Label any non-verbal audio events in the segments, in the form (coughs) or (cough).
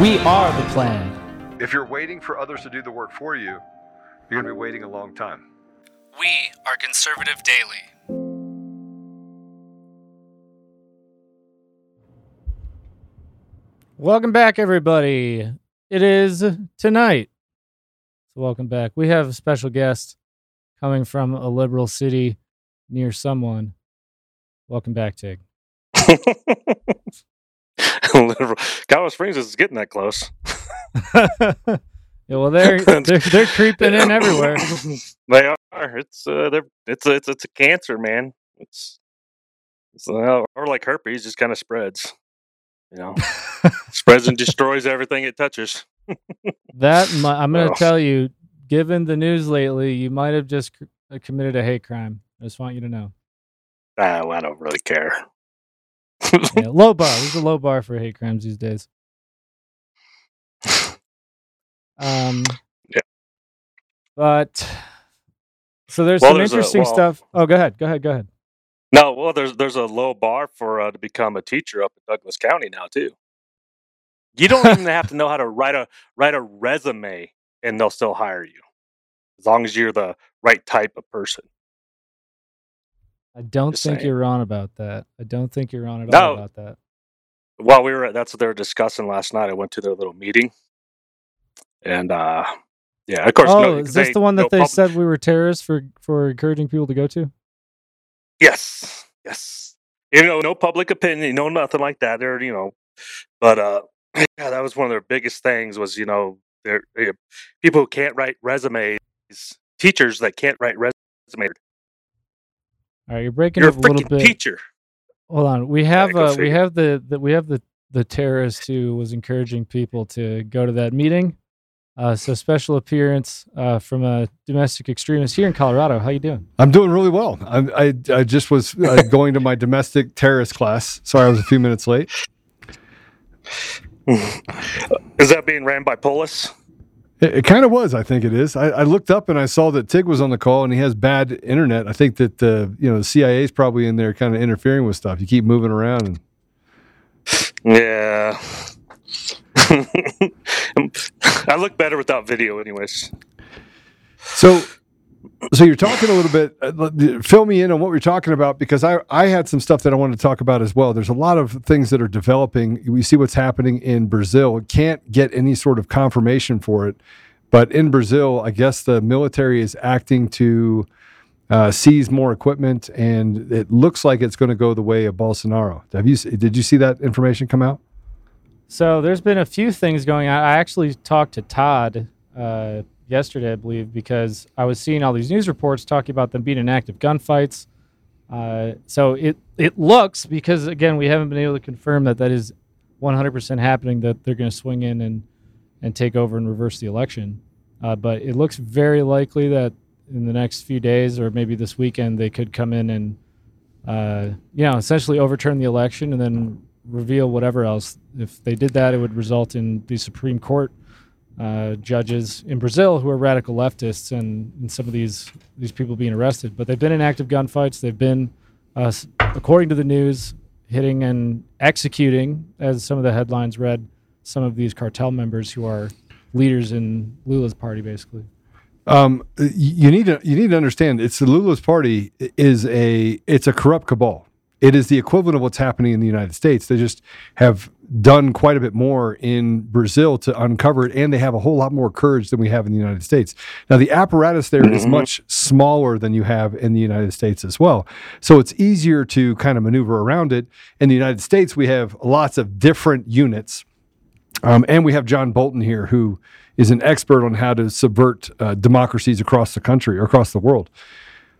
We are the plan. If you're waiting for others to do the work for you, you're going to be waiting a long time. We are Conservative Daily. Welcome back, everybody. It is tonight. So, welcome back. We have a special guest coming from a liberal city near someone. Welcome back, Tig. (laughs) (laughs) Liberal. Colorado Springs is getting that close. (laughs) yeah, well, they're, (laughs) they're they're creeping in everywhere. they are. It's uh, they're it's a, it's it's a cancer, man. It's it's uh, or like herpes, just kind of spreads. You know, spreads and destroys everything it touches. That I'm going to Ugh. tell you. Given the news lately, you might have just uh, committed a hate crime. I just want you to know. Well, I don't really care. Yeah, (laughs) low bar. There's a low bar for hate crimes these days. Um. Yeah. But so there's Well, some there's a- interesting well- stuff. Oh, go ahead. Go ahead. Go ahead. No, well, there's there's a low bar for uh, to become a teacher up in Douglas County now too. You don't even have to know how to write a write a resume, and they'll still hire you, as long as you're the right type of person. I don't Just think saying. you're wrong about that. I don't think you're wrong at No. all about that. While we were at, that's what they were discussing last night. I went to their little meeting, and uh, yeah, of course. Oh, no, is this they- the one that no they said we were terrorists for for encouraging people to go to? Yes, yes. You know, no public opinion, no nothing like that. There, you know, but uh, (clears throat) yeah, that was one of their biggest things. Was you know, there people who can't write resumes, teachers that can't write resumes. All right, you're breaking You're up a little bit. teacher. Hold on. We have go uh, we have the, the we have the the terrorist who was encouraging people to go to that meeting. Uh, so special appearance uh, from a domestic extremist here in Colorado. How you doing? I'm doing really well. I, I, I just was uh, (laughs) going to my domestic terrorist class. Sorry, I was a few minutes late. (laughs) Is that being ran by Polis? It, it kind of was. I think it is. I, I looked up and I saw that Tig was on the call and he has bad internet. I think that the you know the CIA is probably in there, kind of interfering with stuff. You keep moving around, and Yeah. (laughs) I look better without video, anyways. so so you're talking a little bit. Uh, fill me in on what we're talking about because I I had some stuff that I wanted to talk about as well. There's a lot of things that are developing. We see what's happening in Brazil. Can't get any sort of confirmation for it, but in Brazil, I guess the military is acting to uh, seize more equipment, and it looks like it's going to go the way of Bolsonaro. Have you did you see that information come out? So there's been a few things going on. I actually talked to Todd uh, yesterday, I believe, because I was seeing all these news reports talking about them being in active gunfights. Uh, so it it looks because again we haven't been able to confirm that that is 100% happening that they're going to swing in and and take over and reverse the election. Uh, but it looks very likely that in the next few days or maybe this weekend they could come in and uh, you know essentially overturn the election and then reveal whatever else. If they did that, it would result in the Supreme Court uh, judges in Brazil who are radical leftists and, and some of these these people being arrested. But they've been in active gunfights. They've been, uh, according to the news, hitting and executing, as some of the headlines read, some of these cartel members who are leaders in Lula's party, basically. Um, you need to you need to understand it's the Lula's party is a it's a corrupt cabal. It is the equivalent of what's happening in the United States. They just have done quite a bit more in Brazil to uncover it, and they have a whole lot more courage than we have in the United States. Now, the apparatus there is Mhm. much smaller than you have in the United States as well. So it's easier to kind of maneuver around it. In the United States, we have lots of different units. Um, and we have John Bolton here, who is an expert on how to subvert uh, democracies across the country or across the world.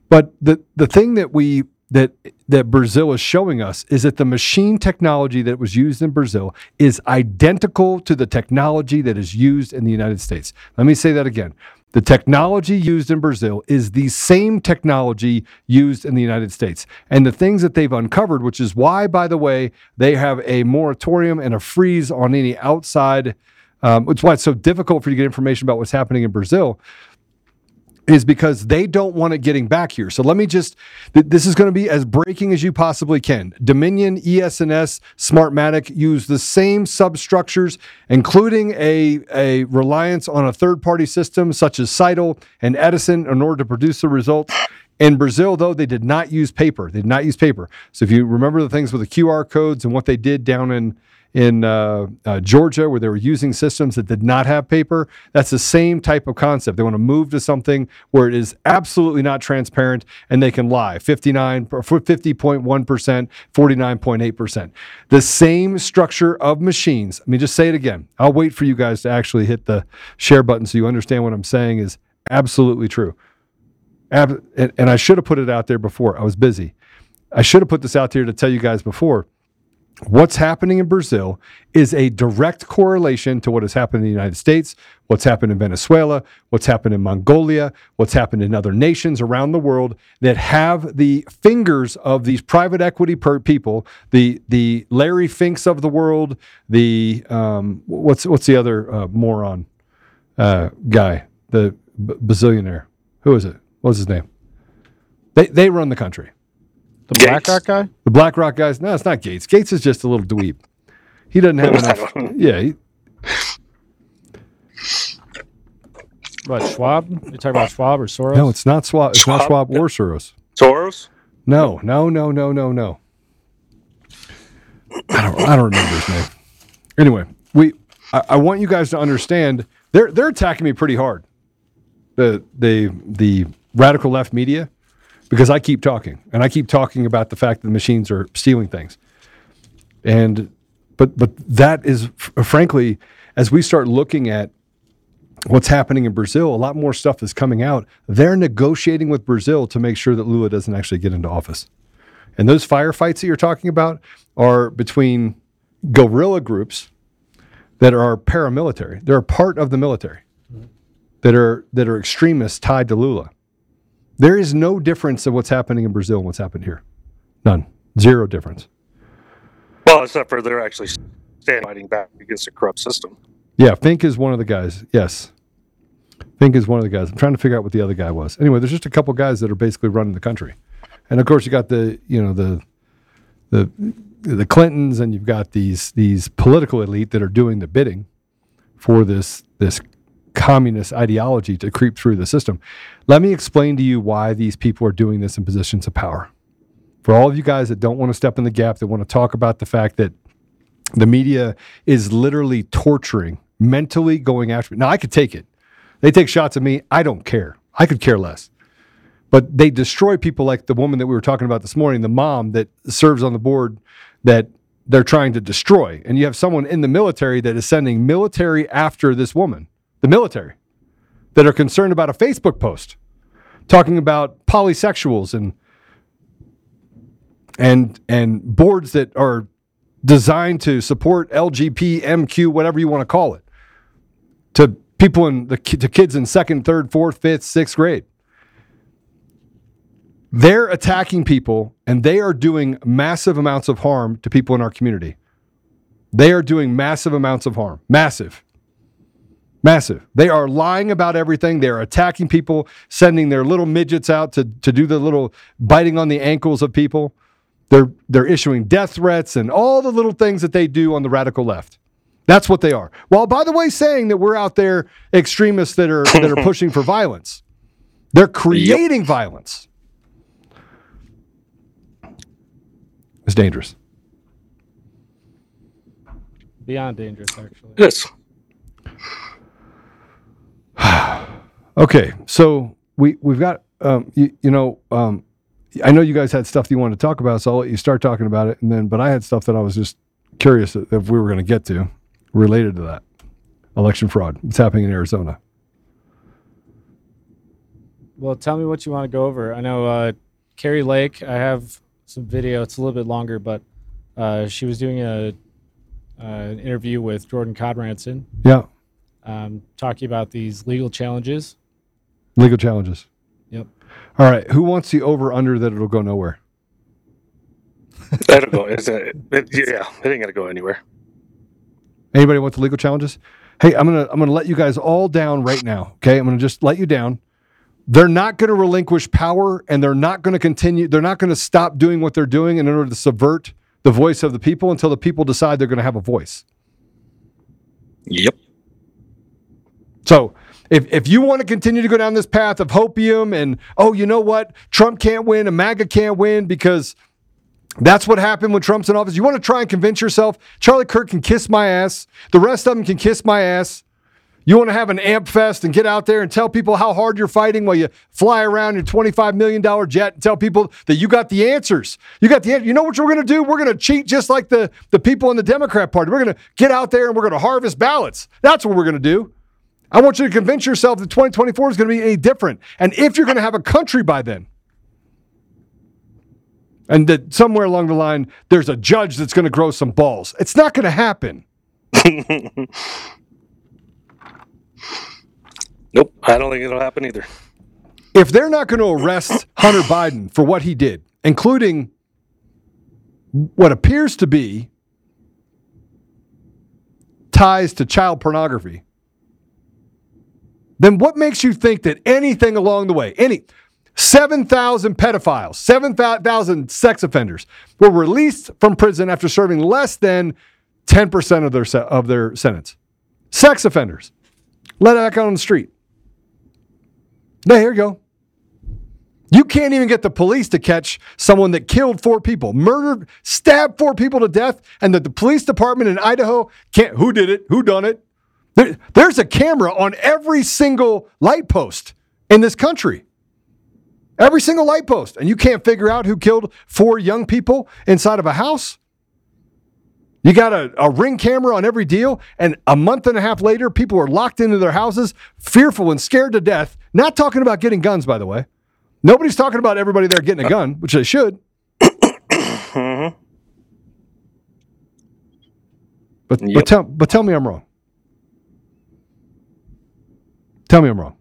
But the the thing that we that that Brazil is showing us is that the machine technology that was used in Brazil is identical to the technology that is used in the United States. Let me say that again. The technology used in Brazil is the same technology used in the United States. And the things that they've uncovered, which is why, by the way, they have a moratorium and a freeze on any outside, um, is why it's so difficult for you to get information about what's happening in Brazil is because they don't want it getting back here. So let me just, th- this is going to be as breaking as you possibly can. Dominion, ES&S, Smartmatic use the same substructures, including a, a reliance on a third party system such as Scytl and Edison in order to produce the results. In Brazil, though, they did not use paper. They did not use paper. So if you remember the things with the QR codes and what they did down in in uh, uh, Georgia, where they were using systems that did not have paper, that's the same type of concept. They want to move to something where it is absolutely not transparent and they can lie 59, 50.1%, 49.8%. The same structure of machines. I mean, just say it again. I'll wait for you guys to actually hit the share button so you understand what I'm saying is absolutely true. And, and I should have put it out there before. I was busy. I should have put this out there to tell you guys before. What's happening in Brazil is a direct correlation to what has happened in the United States, what's happened in Venezuela, what's happened in Mongolia, what's happened in other nations around the world that have the fingers of these private equity people, the the Larry Finks of the world, the um, what's what's the other uh, moron uh, guy, the b- bazillionaire, who is it? What's his name? They they run the country. The BlackRock guy? The BlackRock guys. No, it's not Gates. Gates is just a little dweeb. He doesn't have enough. Yeah. He, What, Schwab? You talking about Schwab or Soros? no, it's not Schwab. It's not Schwab? Schwab or Soros. Soros? No, no, no, no, no, no. I don't. I don't remember his name. Anyway, we. I, I want you guys to understand. They're they're attacking me pretty hard. The the the radical left media, because I keep talking and I keep talking about the fact that the machines are stealing things. And but but that is frankly, as we start looking at what's happening in Brazil, a lot more stuff is coming out. They're negotiating with Brazil to make sure that Lula doesn't actually get into office. And those firefights that you're talking about are between guerrilla groups that are paramilitary. They're a part of the military that are that are extremists tied to Lula. There is no difference of what's happening in Brazil and what's happened here. None. Zero difference. Well, except for they're actually standing fighting back against a corrupt system. Yeah, Fink is one of the guys. Yes. Fink is one of the guys. I'm trying to figure out what the other guy was. Anyway, there's just a couple guys that are basically running the country. And of course you got the, you know, the the the Clintons and you've got these these political elite that are doing the bidding for this this communist ideology to creep through the system. Let me explain to you why these people are doing this in positions of power. For all of you guys that don't want to step in the gap, that want to talk about the fact that the media is literally torturing, mentally going after me. Now, I could take it. They take shots at me. I don't care. I could care less. But they destroy people like the woman that we were talking about this morning, the mom that serves on the board that they're trying to destroy. And you have someone in the military that is sending military after this woman, the military, that are concerned about a Facebook post talking about polysexuals and and and boards that are designed to support LGP, MQ, whatever you want to call it, to people in the to kids in second, third, fourth, fifth, sixth grade. They're attacking people and they are doing massive amounts of harm to people in our community. They are doing massive amounts of harm. Massive. Massive. They are lying about everything. They're attacking people, sending their little midgets out to, to do the little biting on the ankles of people. They're they're issuing death threats and all the little things that they do on the radical left. That's what they are. While by the way, saying that we're out there extremists that are that are pushing for violence. They're creating violence. It's dangerous. Beyond dangerous, actually. It is. (sighs) Okay, so we we've got um, you, you know um, I know you guys had stuff that you wanted to talk about, so I'll let you start talking about it, and then but I had stuff that I was just curious if we were going to get to related to that election fraud. What's happening in Arizona? Well, tell me what you want to go over. I know uh, Kari Lake. I have some video. It's a little bit longer, but uh, she was doing a uh, an interview with Jordan Conradson, Yeah, um, talking about these legal challenges. legal challenges. Yep. All right, who wants the over under that it'll go nowhere? I don't know. It's a, it, yeah, it ain't gonna go anywhere. Anybody want the legal challenges? Hey, I'm gonna I'm gonna let you guys all down right now. Okay, I'm gonna just let you down. They're not going to relinquish power, and they're not going to continue. They're not going to stop doing what they're doing in order to subvert the voice of the people until the people decide they're going to have a voice. Yep. So if if you want to continue to go down this path of hopium and oh, you know what, Trump can't win and MAGA can't win because that's what happened when Trump's in office. You want to try and convince yourself Charlie Kirk can kiss my ass, the rest of them can kiss my ass. You want to have an AmFest and get out there and tell people how hard you're fighting while you fly around your $25 million jet and tell people that you got the answers. You got the answer. You know what we're going to do? We're going to cheat just like the, the people in the Democrat Party. We're going to get out there and we're going to harvest ballots. That's what we're going to do. I want you to convince yourself that 2024 is going to be any different. And if you're going to have a country by then, and that somewhere along the line, there's a judge that's going to grow some balls. It's not going to happen. (laughs) Nope. I don't think it'll happen either. If they're not going to arrest Hunter Biden for what he did, including what appears to be ties to child pornography, then what makes you think that anything along the way, any 7,000 pedophiles, 7,000 sex offenders were released from prison after serving less than 10% of their, se- of their sentence? Sex offenders. Let out on the street. Now, here you go. You can't even get the police to catch someone that killed four people, murdered, stabbed four people to death, and that the police department in Idaho can't. Who did it? Who done it? There, there's a camera on every single light post in this country. Every single light post, and you can't figure out who killed four young people inside of a house. You got a, a ring camera on every deal, and a month and a half later, people are locked into their houses, fearful and scared to death. Not talking about getting guns, by the way. Nobody's talking about everybody there getting a gun, which they should. Mhm. But but tell but tell me I'm wrong. Tell me I'm wrong.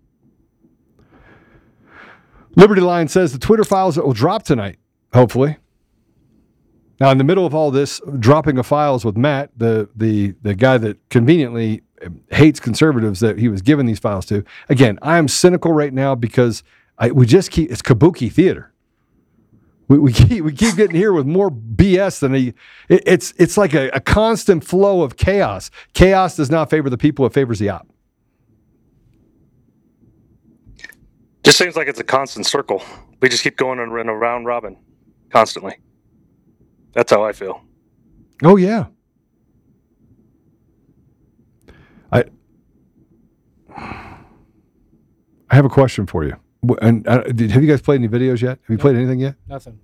Liberty Line says the Twitter files will drop tonight, hopefully. Now, in the middle of all this, dropping of files with Matt, the the the guy that conveniently hates conservatives that he was giving these files to. Again, I am cynical right now because I, we just keep it's kabuki theater. We, we keep we keep getting here with more BS than a. It, it's it's like a, a constant flow of chaos. Chaos does not favor the people; it favors the op. Just seems like it's a constant circle. We just keep going in a round robin constantly. That's how I feel. Oh yeah. I I have a question for you. And uh, did, have you guys played any videos yet? Have you played anything yet? Nothing.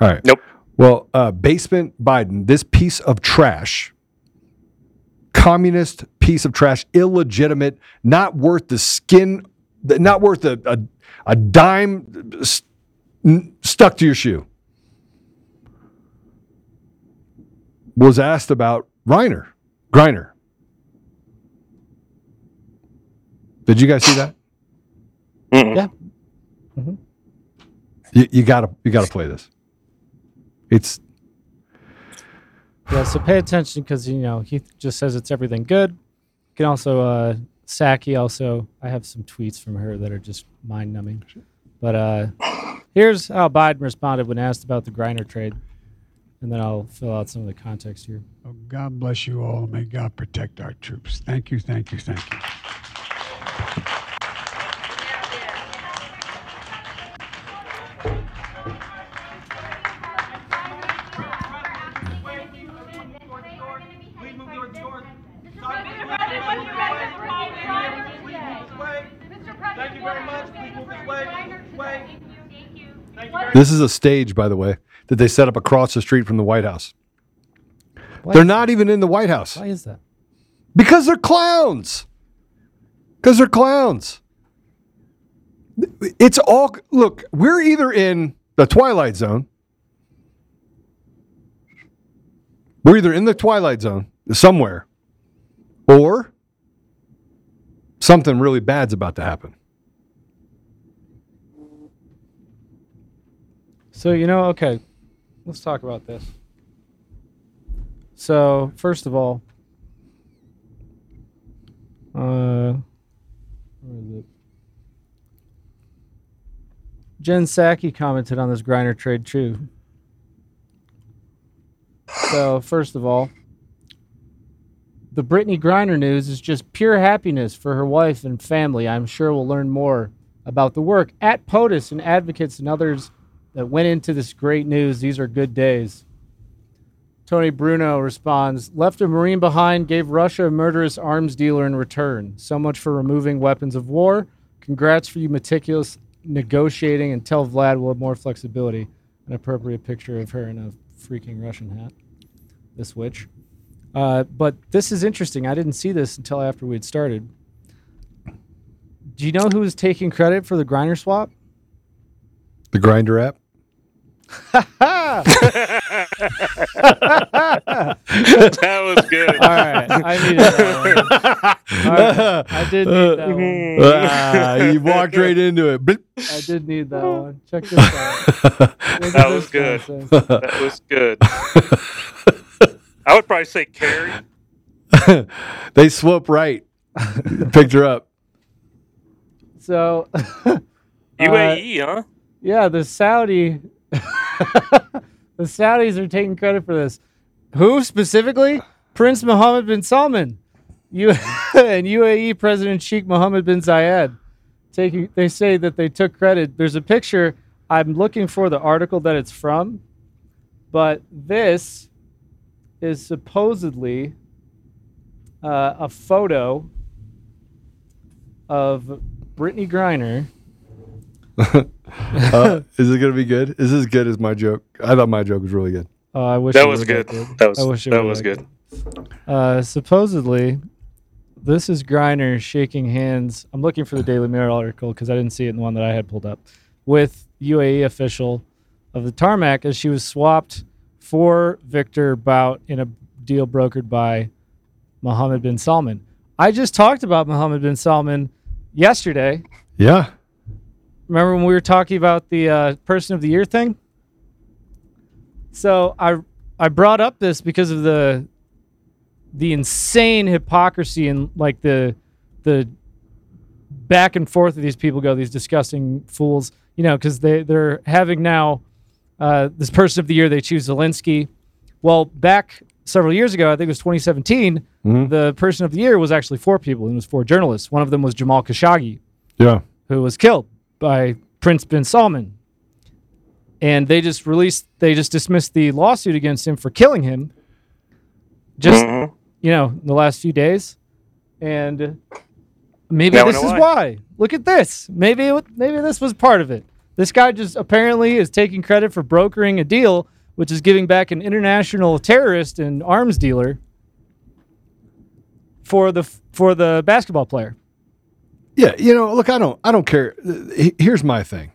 All right. Nope. Well, uh, basement Biden, this piece of trash, communist piece of trash, illegitimate, not worth the skin, not worth a a, a dime s- n- stuck to your shoe. Was asked about Reiner, Griner. Did you guys see that? Mm-mm. Yeah. You, you gotta you gotta play this. It's Yeah, so pay attention because you know he just says it's everything good. You can also uh Psaki also I have some tweets from her that are just mind numbing. But uh here's how Biden responded when asked about the grinder trade. And then I'll fill out some of the context here. Oh, God bless you all. May God protect our troops. Thank you, thank you, thank you. This is a stage, by the way, that they set up across the street from the White House. They're not even in the White House. Why is that? Because they're clowns. Because they're clowns. It's all look, we're either in the Twilight Zone. We're either in the Twilight Zone somewhere, or something really bad's about to happen. So you know, okay, let's talk about this. So first of all, uh, where is it? Jen Psaki commented on this grinder trade too. So first of all, the Brittney Griner news is just pure happiness for her wife and family. I'm sure we'll learn more about the work at POTUS and advocates and others that went into this great news. These are good days. Tony Bruno responds Left a Marine behind, gave Russia a murderous arms dealer in return. So much for removing weapons of war. Congrats for you meticulous negotiating and tell Vlad we'll have more flexibility. An appropriate picture of her in a freaking Russian hat. This witch. Uh, but this is interesting. I didn't see this until after we had started. Do you know who was taking credit for the grinder swap? The Grindr app. That was good. All right, I needed that one. (laughs) All right, I did need that one. Ah, you walked right into it. I did need that one. Check this out. That was good. nonsense. That was good. I would probably say Carrie. (laughs) they swoop right. Picked her up. So, (laughs) UAE, huh? yeah, the Saudi, (laughs) the Saudis are taking credit for this. Who specifically? Prince Mohammed bin Salman, U- (laughs) and UAE President Sheikh Mohammed bin Zayed. Taking, they say that they took credit. There's a picture. I'm looking for the article that it's from, but this is supposedly uh, a photo of Brittney Griner. Uh, is it going to be good? Is this as good as my joke? I thought my joke was really good. Oh, I wish That was good. good. That was I wish that was that good. Uh, supposedly, this is Griner shaking hands. I'm looking for the Daily Mirror article because I didn't see it in the one that I had pulled up with UAE official of the tarmac as she was swapped for Victor Bout in a deal brokered by Mohammed bin Salman. I just talked about Mohammed bin Salman yesterday. Yeah. Remember when we were talking about the uh, person of the year thing? So I I brought up this because of the the insane hypocrisy and like the the back and forth of these people go these disgusting fools you know because they they're having now uh, this person of the year they choose Zelensky well back several years ago I think it was 2017 Mhm. the person of the year was actually four people and it was four journalists one of them was Jamal Khashoggi Yeah. who was killed by Prince bin Salman. And they just released, they just dismissed the lawsuit against him for killing him just, Mhm. you know, in the last few days. And maybe this is why. why. Look at this. Maybe, it, maybe this was part of it. This guy just apparently is taking credit for brokering a deal, which is giving back an international terrorist and arms dealer for the for the basketball player. Yeah, you know, look, I don't, I don't care. Uh, here's my thing: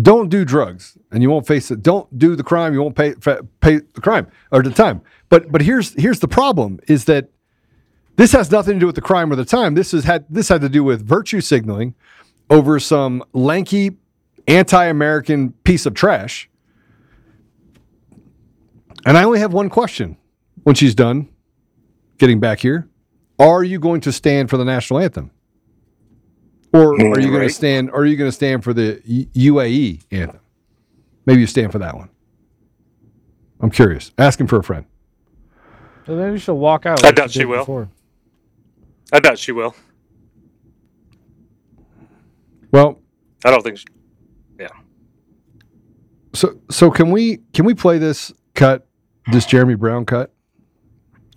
don't do drugs, and you won't face it. Don't do the crime, you won't pay pay the crime or the time. But but here's here's the problem: is that this has nothing to do with the crime or the time. This has had this had to do with virtue signaling over some lanky, anti-American piece of trash. And I only have one question: when she's done getting back here, are you going to stand for the national anthem? Or are you going to stand? Are you going to stand for the UAE anthem? Maybe you stand for that one. I'm curious. Asking for a friend. So maybe she'll walk out. I like doubt she did will. before. I doubt she will. Well, I don't think. She, yeah. so so can we can we play this cut, this Jeremy Brown cut?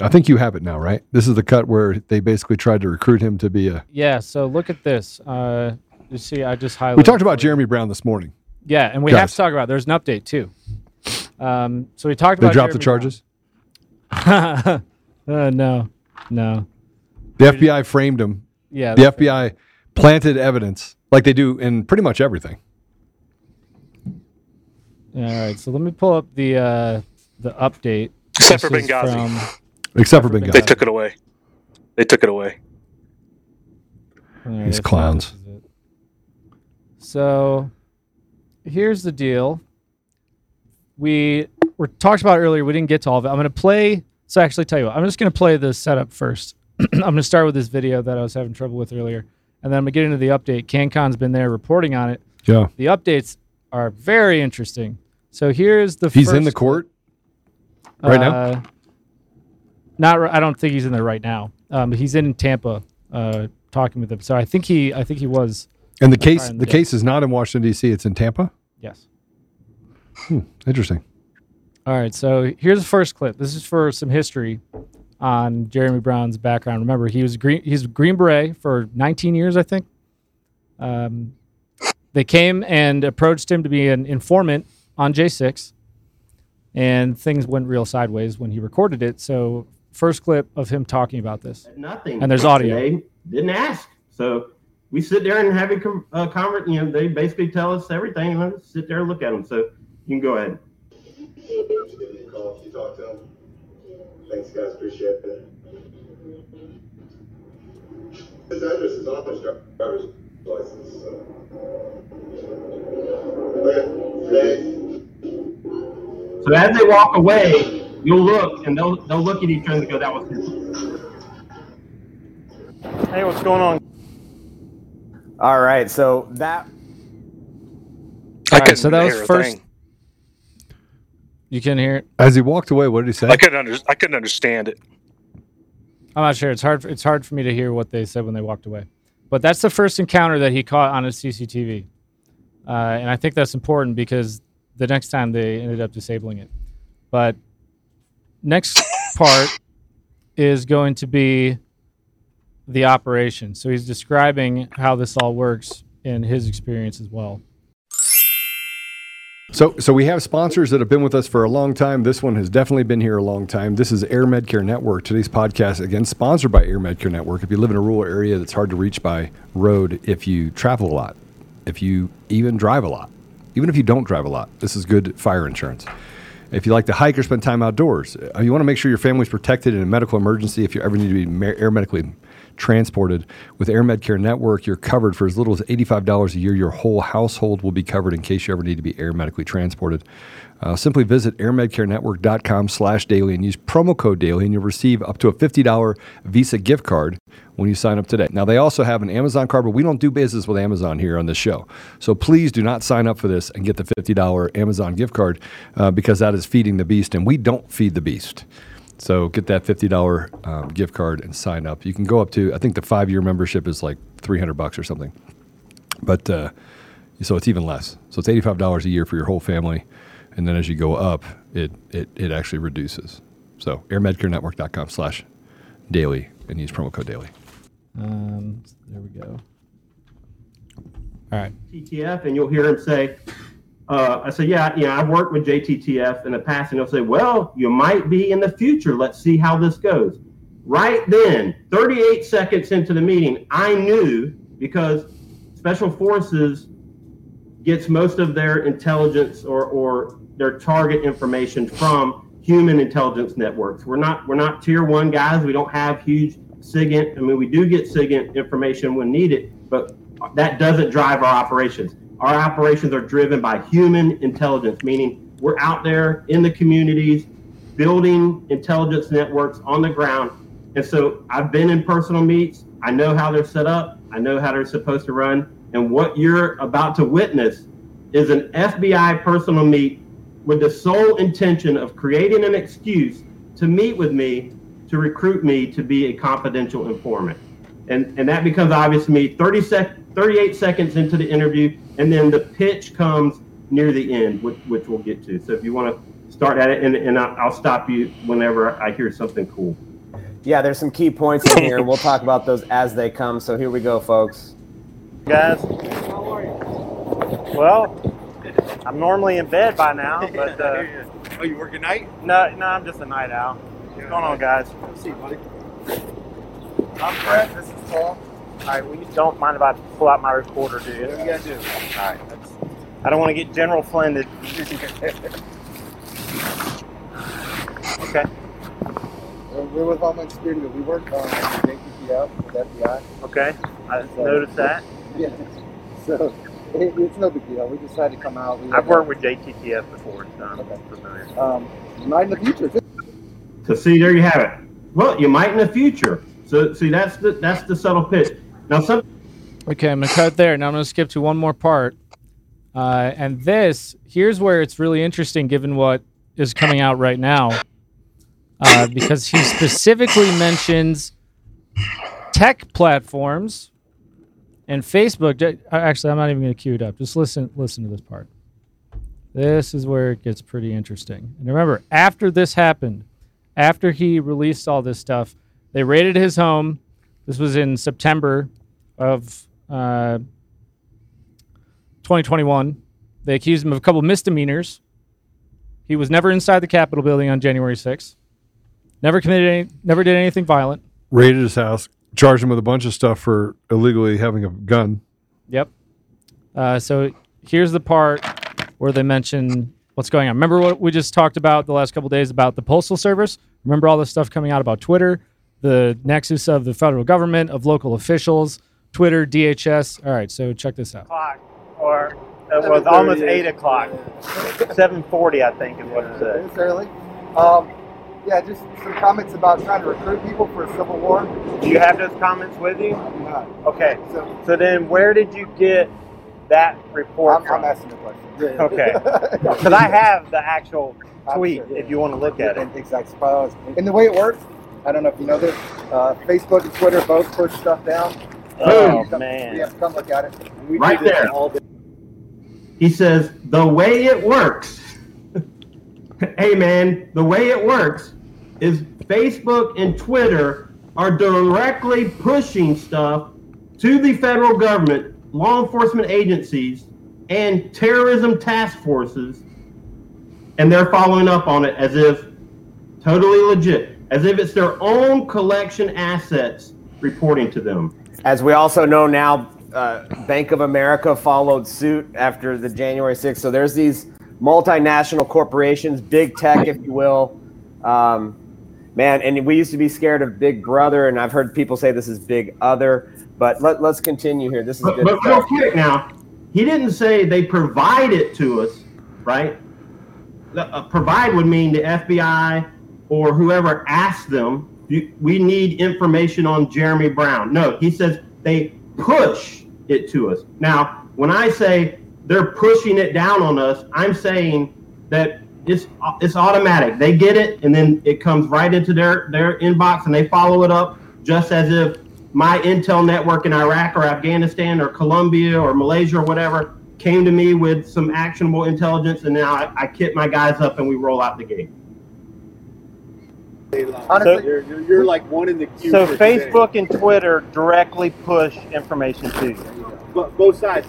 I think you have it now, right? This is the cut where they basically tried to recruit him to be a. Yeah. So look at this. Uh, You see, I just highlighted. We talked about Jeremy Brown this morning. Yeah, and we have to talk about. There's an update too. Um, so we talked They about. They dropped the charges. (laughs) Uh, no, no. The FBI framed him. Yeah, The they FBI planted evidence like they do in pretty much everything. All right, so let me pull up the uh, the update. Except for This is Benghazi. from- (laughs) Except for Benghazi. They took it away. They took it away. All right, These clowns. this is it. So here's the deal. We were talked about earlier. We didn't get to all of it. I'm going to play. So actually, tell you what. I'm just going to play the setup first. (clears throat) I'm going to start with this video that I was having trouble with earlier, and then I'm going to get into the update. CanCon's been there reporting on it. Yeah. The updates are very interesting. So here's the. He's in the court uh, right now. Not. I don't think he's in there right now. Um, he's in Tampa, uh, talking with them. So I think he. I think he was. And the case trying the case is not in Washington D.C. It's in Tampa. Yes. Hmm, interesting. All right. So here's the first clip. This is for some history on Jeremy Brown's background. Remember, he was green. He's Green Beret for 19 years, I think. Um, they came and approached him to be an informant on J6, and things went real sideways when he recorded it. So, first clip of him talking about this. Nothing. And there's audio. They didn't ask. So we sit there and have a com- uh, conver- You know, they basically tell us everything, and I just sit there and look at them. So you can go ahead. Thanks, guys. Appreciate it. His address is on his driver's license. So. So as they walk away, you'll look, and they'll they'll look at each other and go, "That was him." Hey, what's going on? All right, so that All right, so that was first. You can hear it. As he walked away, what did he say? I couldn't under, I couldn't understand it. I'm not sure. It's hard. It's hard for me to hear what they said when they walked away. But that's the first encounter that he caught on his CCTV, uh, and I think that's important because the next time they ended up disabling it. But next part is going to be the operation. So he's describing how this all works in his experience as well. So, so we have sponsors that have been with us for a long time. This one has definitely been here a long time. This is Air Medcare Network. Today's podcast, again, sponsored by Air Medcare Network. If you live in a rural area that's hard to reach by road, if you travel a lot, if you even drive a lot, even if you don't drive a lot, this is good fire insurance. If you like to hike or spend time outdoors, uh, you want to make sure your family's protected in a medical emergency. If you ever need to be air medically transported with Air Medcare Network, you're covered for as little as $85 a year. Your whole household will be covered in case you ever need to be air medically transported. Uh, simply visit airmedcarenetwork.com slash daily and use promo code daily and you'll receive up to a $50 Visa gift card when you sign up today. Now, they also have an Amazon card, but we don't do business with Amazon here on this show. So please do not sign up for this and get the $50 Amazon gift card uh, because that is feeding the beast and we don't feed the beast. So get that $50 um, gift card and sign up. You can go up to, I think the five year membership is like 300 bucks or something. But uh, so it's even less. So it's $85 a year for your whole family. And then as you go up, it, it, it actually reduces. So airmedcarenetwork.com slash daily and use promo code daily. Um, there we go. All right. TTF, and you'll hear him say, uh, I say, yeah, yeah, I've worked with JTTF in the past, and he'll say, well, you might be in the future. Let's see how this goes. Right then, 38 seconds into the meeting, I knew because Special Forces gets most of their intelligence or, or their target information from human intelligence networks. We're not we're not tier one guys. We don't have huge SIGINT. I mean, we do get SIGINT information when needed, but that doesn't drive our operations. Our operations are driven by human intelligence, meaning we're out there in the communities building intelligence networks on the ground. And so I've been in personal meets. I know how they're set up. I know how they're supposed to run. And what you're about to witness is an FBI personal meet with the sole intention of creating an excuse to meet with me to recruit me to be a confidential informant. And, and that becomes obvious to me 30 sec- 38 seconds into the interview, and then the pitch comes near the end, which, which we'll get to. So if you want to start at it, and, and I'll, I'll stop you whenever I hear something cool. yeah, there's some key points in here, and we'll talk about those as they come. So here we go, folks. Guys, Well, I'm normally in bed by now, (laughs) but uh, Oh, you work at night? no, no, I'm just a night owl. What's going on, guys? See, you, buddy. I'm Fred. This is Paul. All right, well, you don't mind if I pull out my recorder, do you? What do you gotta do? All right. That's, I don't want to get General Flynned. (laughs) okay. Well, we're with Homeland Security, but we work on JTTF with FBI. Okay. I So- noticed that. (laughs) Yeah. So it, it's no big deal. We just had to come out. I've worked with JTTF before, so I'm familiar. Um, you might in the future. too. So see, there you have it. Well, you might in the future. So see, that's the that's the subtle pitch. Now, some Okay, I'm gonna cut there. Now I'm gonna skip to one more part, uh, and this here's where it's really interesting, given what is coming out right now, uh, because he specifically mentions tech platforms and Facebook. Uh, Actually, I'm not even gonna cue it up. Just listen, listen to this part. This is where it gets pretty interesting. And remember, after this happened, after he released all this stuff, they raided his home. This was in September of uh, 2021. They accused him of a couple of misdemeanors. He was never inside the Capitol building on January 6th. Never committed any, never did anything violent. Raided his house, charged him with a bunch of stuff for illegally having a gun. Yep. Uh, so here's the part where they mention what's going on. Remember what we just talked about the last couple days about the postal service? Remember all this stuff coming out about Twitter, the nexus of the federal government, of local officials, Twitter, DHS. All right, so check this out. O'clock, or it was almost eight o'clock. Seven forty, I think, is what it said. It's early. Um, yeah, just some comments about trying to recruit people for a civil war. Do you have those comments with you? I do not. Okay. So- So then, where did you get that report I'm, from? I'm asking a question. Yeah, (laughs) yeah. Okay. Because I have the actual tweet. sure, yeah. If you want to look at it. And exactly. And the way it works, I don't know if you know this, uh, Facebook and Twitter both push stuff down. Oh, Come- man. Yeah, come look at it. We Right there. all day. he says the way it works. (laughs) hey man, the way it works is Facebook and Twitter are directly pushing stuff to the federal government, law enforcement agencies, and terrorism task forces, and they're following up on it as if totally legit, as if it's their own collection assets reporting to them. As we also know now, uh, Bank of America followed suit after the January 6th. So there's these multinational corporations, big tech, if you will. Um, man, and we used to be scared of Big Brother, and I've heard people say this is Big Other. But let, let's continue here. This is But, good. but real quick now, he didn't say they provide it to us, right? Uh, provide would mean the FBI or whoever asked them, you, we need information on Jeremy Brown. No, he says they push it to us. Now, when I say they're pushing it down on us, I'm saying that it's it's automatic. They get it, and then it comes right into their their inbox, and they follow it up just as if my intel network in Iraq or Afghanistan or Colombia or Malaysia or whatever came to me with some actionable intelligence, and now I, I kit my guys up and we roll out the gate. Honestly, you're, you're, you're like one in the queue. So for today. Facebook and Twitter directly push information to you. Bo- both sides.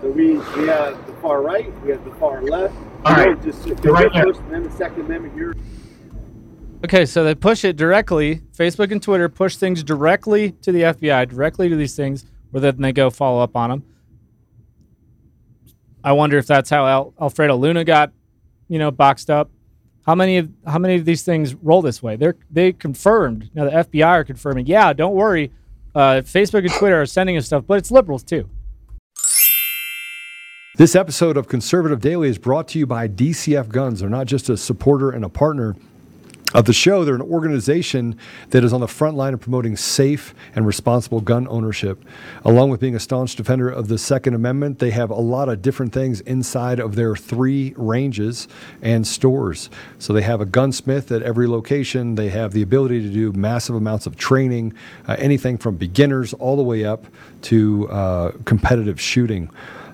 So we we have the far right, we have the far left. All You right. don't just if You're right you're. First Amendment, Second Amendment, you're Okay, so they push it directly. Facebook and Twitter push things directly to the FBI, directly to these things, where then they go follow up on them. I wonder if that's how Al- Alfredo Luna got, you know, boxed up. How many of how many of these things roll this way? They're they confirmed. Now the FBI are confirming. Yeah, don't worry. Uh, Facebook and Twitter are sending us stuff, but it's liberals too. This episode of Conservative Daily is brought to you by DCF Guns. They're not just a supporter and a partner of the show, they're an organization that is on the front line of promoting safe and responsible gun ownership. Along with being a staunch defender of the Second Amendment, they have a lot of different things inside of their three ranges and stores. So they have a gunsmith at every location, they have the ability to do massive amounts of training, uh, anything from beginners all the way up to uh, competitive shooting.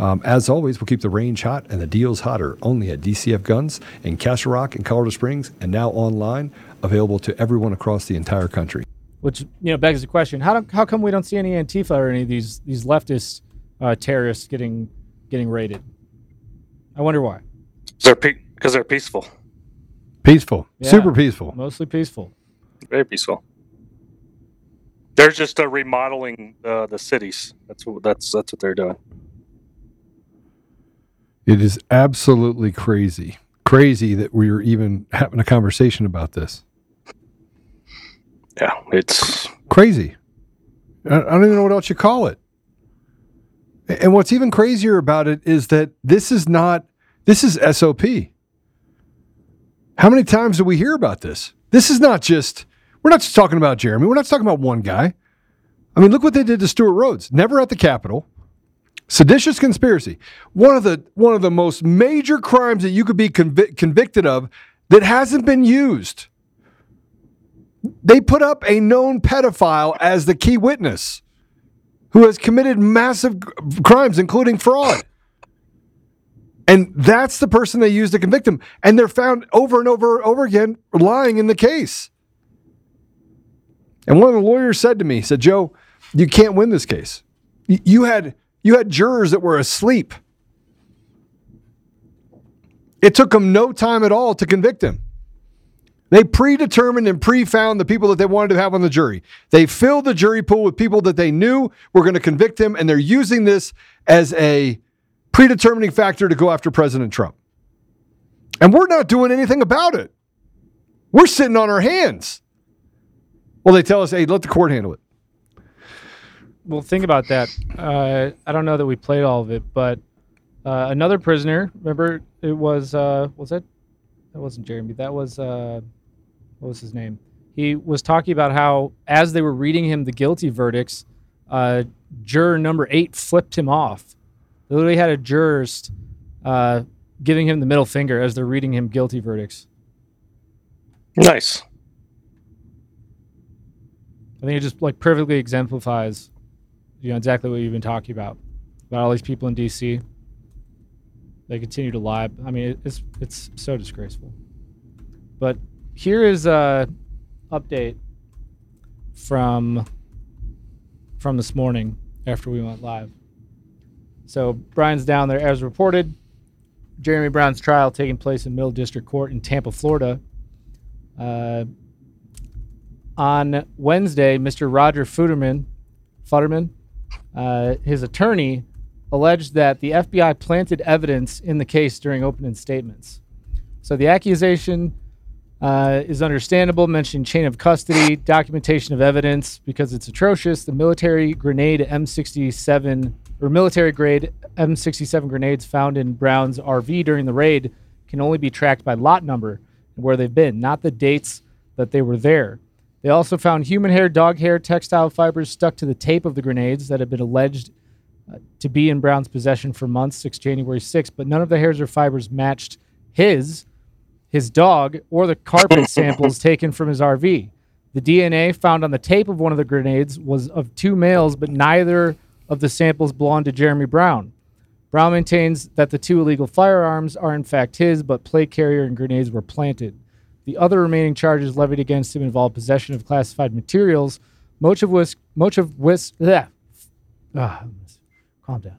Um, as always, we'll keep the range hot and the deals hotter only at DCF Guns in Castle Rock and Colorado Springs and now online, available to everyone across the entire country. Which you know begs the question: How do, how come we don't see any Antifa or any of these these leftist uh, terrorists getting getting raided? I wonder why. They're because they're peaceful. Peaceful, Yeah, super peaceful. Mostly peaceful. Very peaceful. They're just uh, remodeling uh, the cities. That's what that's that's what they're doing. It is absolutely crazy. Crazy that we're even having a conversation about this. Yeah, it's crazy. I don't even know what else you call it. And what's even crazier about it is that this is not, this is SOP. How many times do we hear about this? This is not just, we're not just talking about Jeremy. We're not talking about one guy. I mean, look what they did to Stewart Rhodes. Never at the Capitol. Seditious conspiracy. One of the one of the most major crimes that you could be convi- convicted of that hasn't been used. They put up a known pedophile as the key witness who has committed massive crimes, including fraud. And that's the person they use to convict him. And they're found over and over and over again lying in the case. And one of the lawyers said to me, said, Joe, you can't win this case. You had you had jurors that were asleep. It took them no time at all to convict him. They predetermined and pre-found the people that they wanted to have on the jury. They filled the jury pool with people that they knew were going to convict him, and they're using this as a predetermining factor to go after President Trump. And we're not doing anything about it. We're sitting on our hands. Well, they tell us, hey, let the court handle it. Well, think about that. Uh, I don't know that we played all of it, but uh, another prisoner. Remember, it was uh, was that that wasn't Jeremy. That was uh, what was his name? He was talking about how as they were reading him the guilty verdicts, uh, juror number eight flipped him off. They literally had a jurist uh, giving him the middle finger as they're reading him guilty verdicts. Nice. I think it just like perfectly exemplifies, you know, exactly what you've been talking about about all these people in D.C. They continue to lie. I mean, it's it's so disgraceful. But here is a update from from this morning after we went live. So Brian's down there as reported. Jeremy Brown's trial taking place in Middle District Court in Tampa, Florida. Uh, on Wednesday, Mr. Roger Futerman, Futerman, uh, his attorney, alleged that the FBI planted evidence in the case during opening statements. So the accusation uh, is understandable, mentioning chain of custody, documentation of evidence, because it's atrocious. The military grenade M67 or military grade M67 grenades found in Brown's RV during the raid can only be tracked by lot number and where they've been, not the dates that they were there. They also found human hair, dog hair, textile fibers stuck to the tape of the grenades that had been alleged uh, to be in Brown's possession for months, 6 January 6, but none of the hairs or fibers matched his, his dog, or the carpet (laughs) samples taken from his RV. The DNA found on the tape of one of the grenades was of two males, but neither of the samples belonged to Jeremy Brown. Brown maintains that the two illegal firearms are in fact his, but plate carrier and grenades were planted. The other remaining charges levied against him involve possession of classified materials, much of which, much of which. Ah, calm down.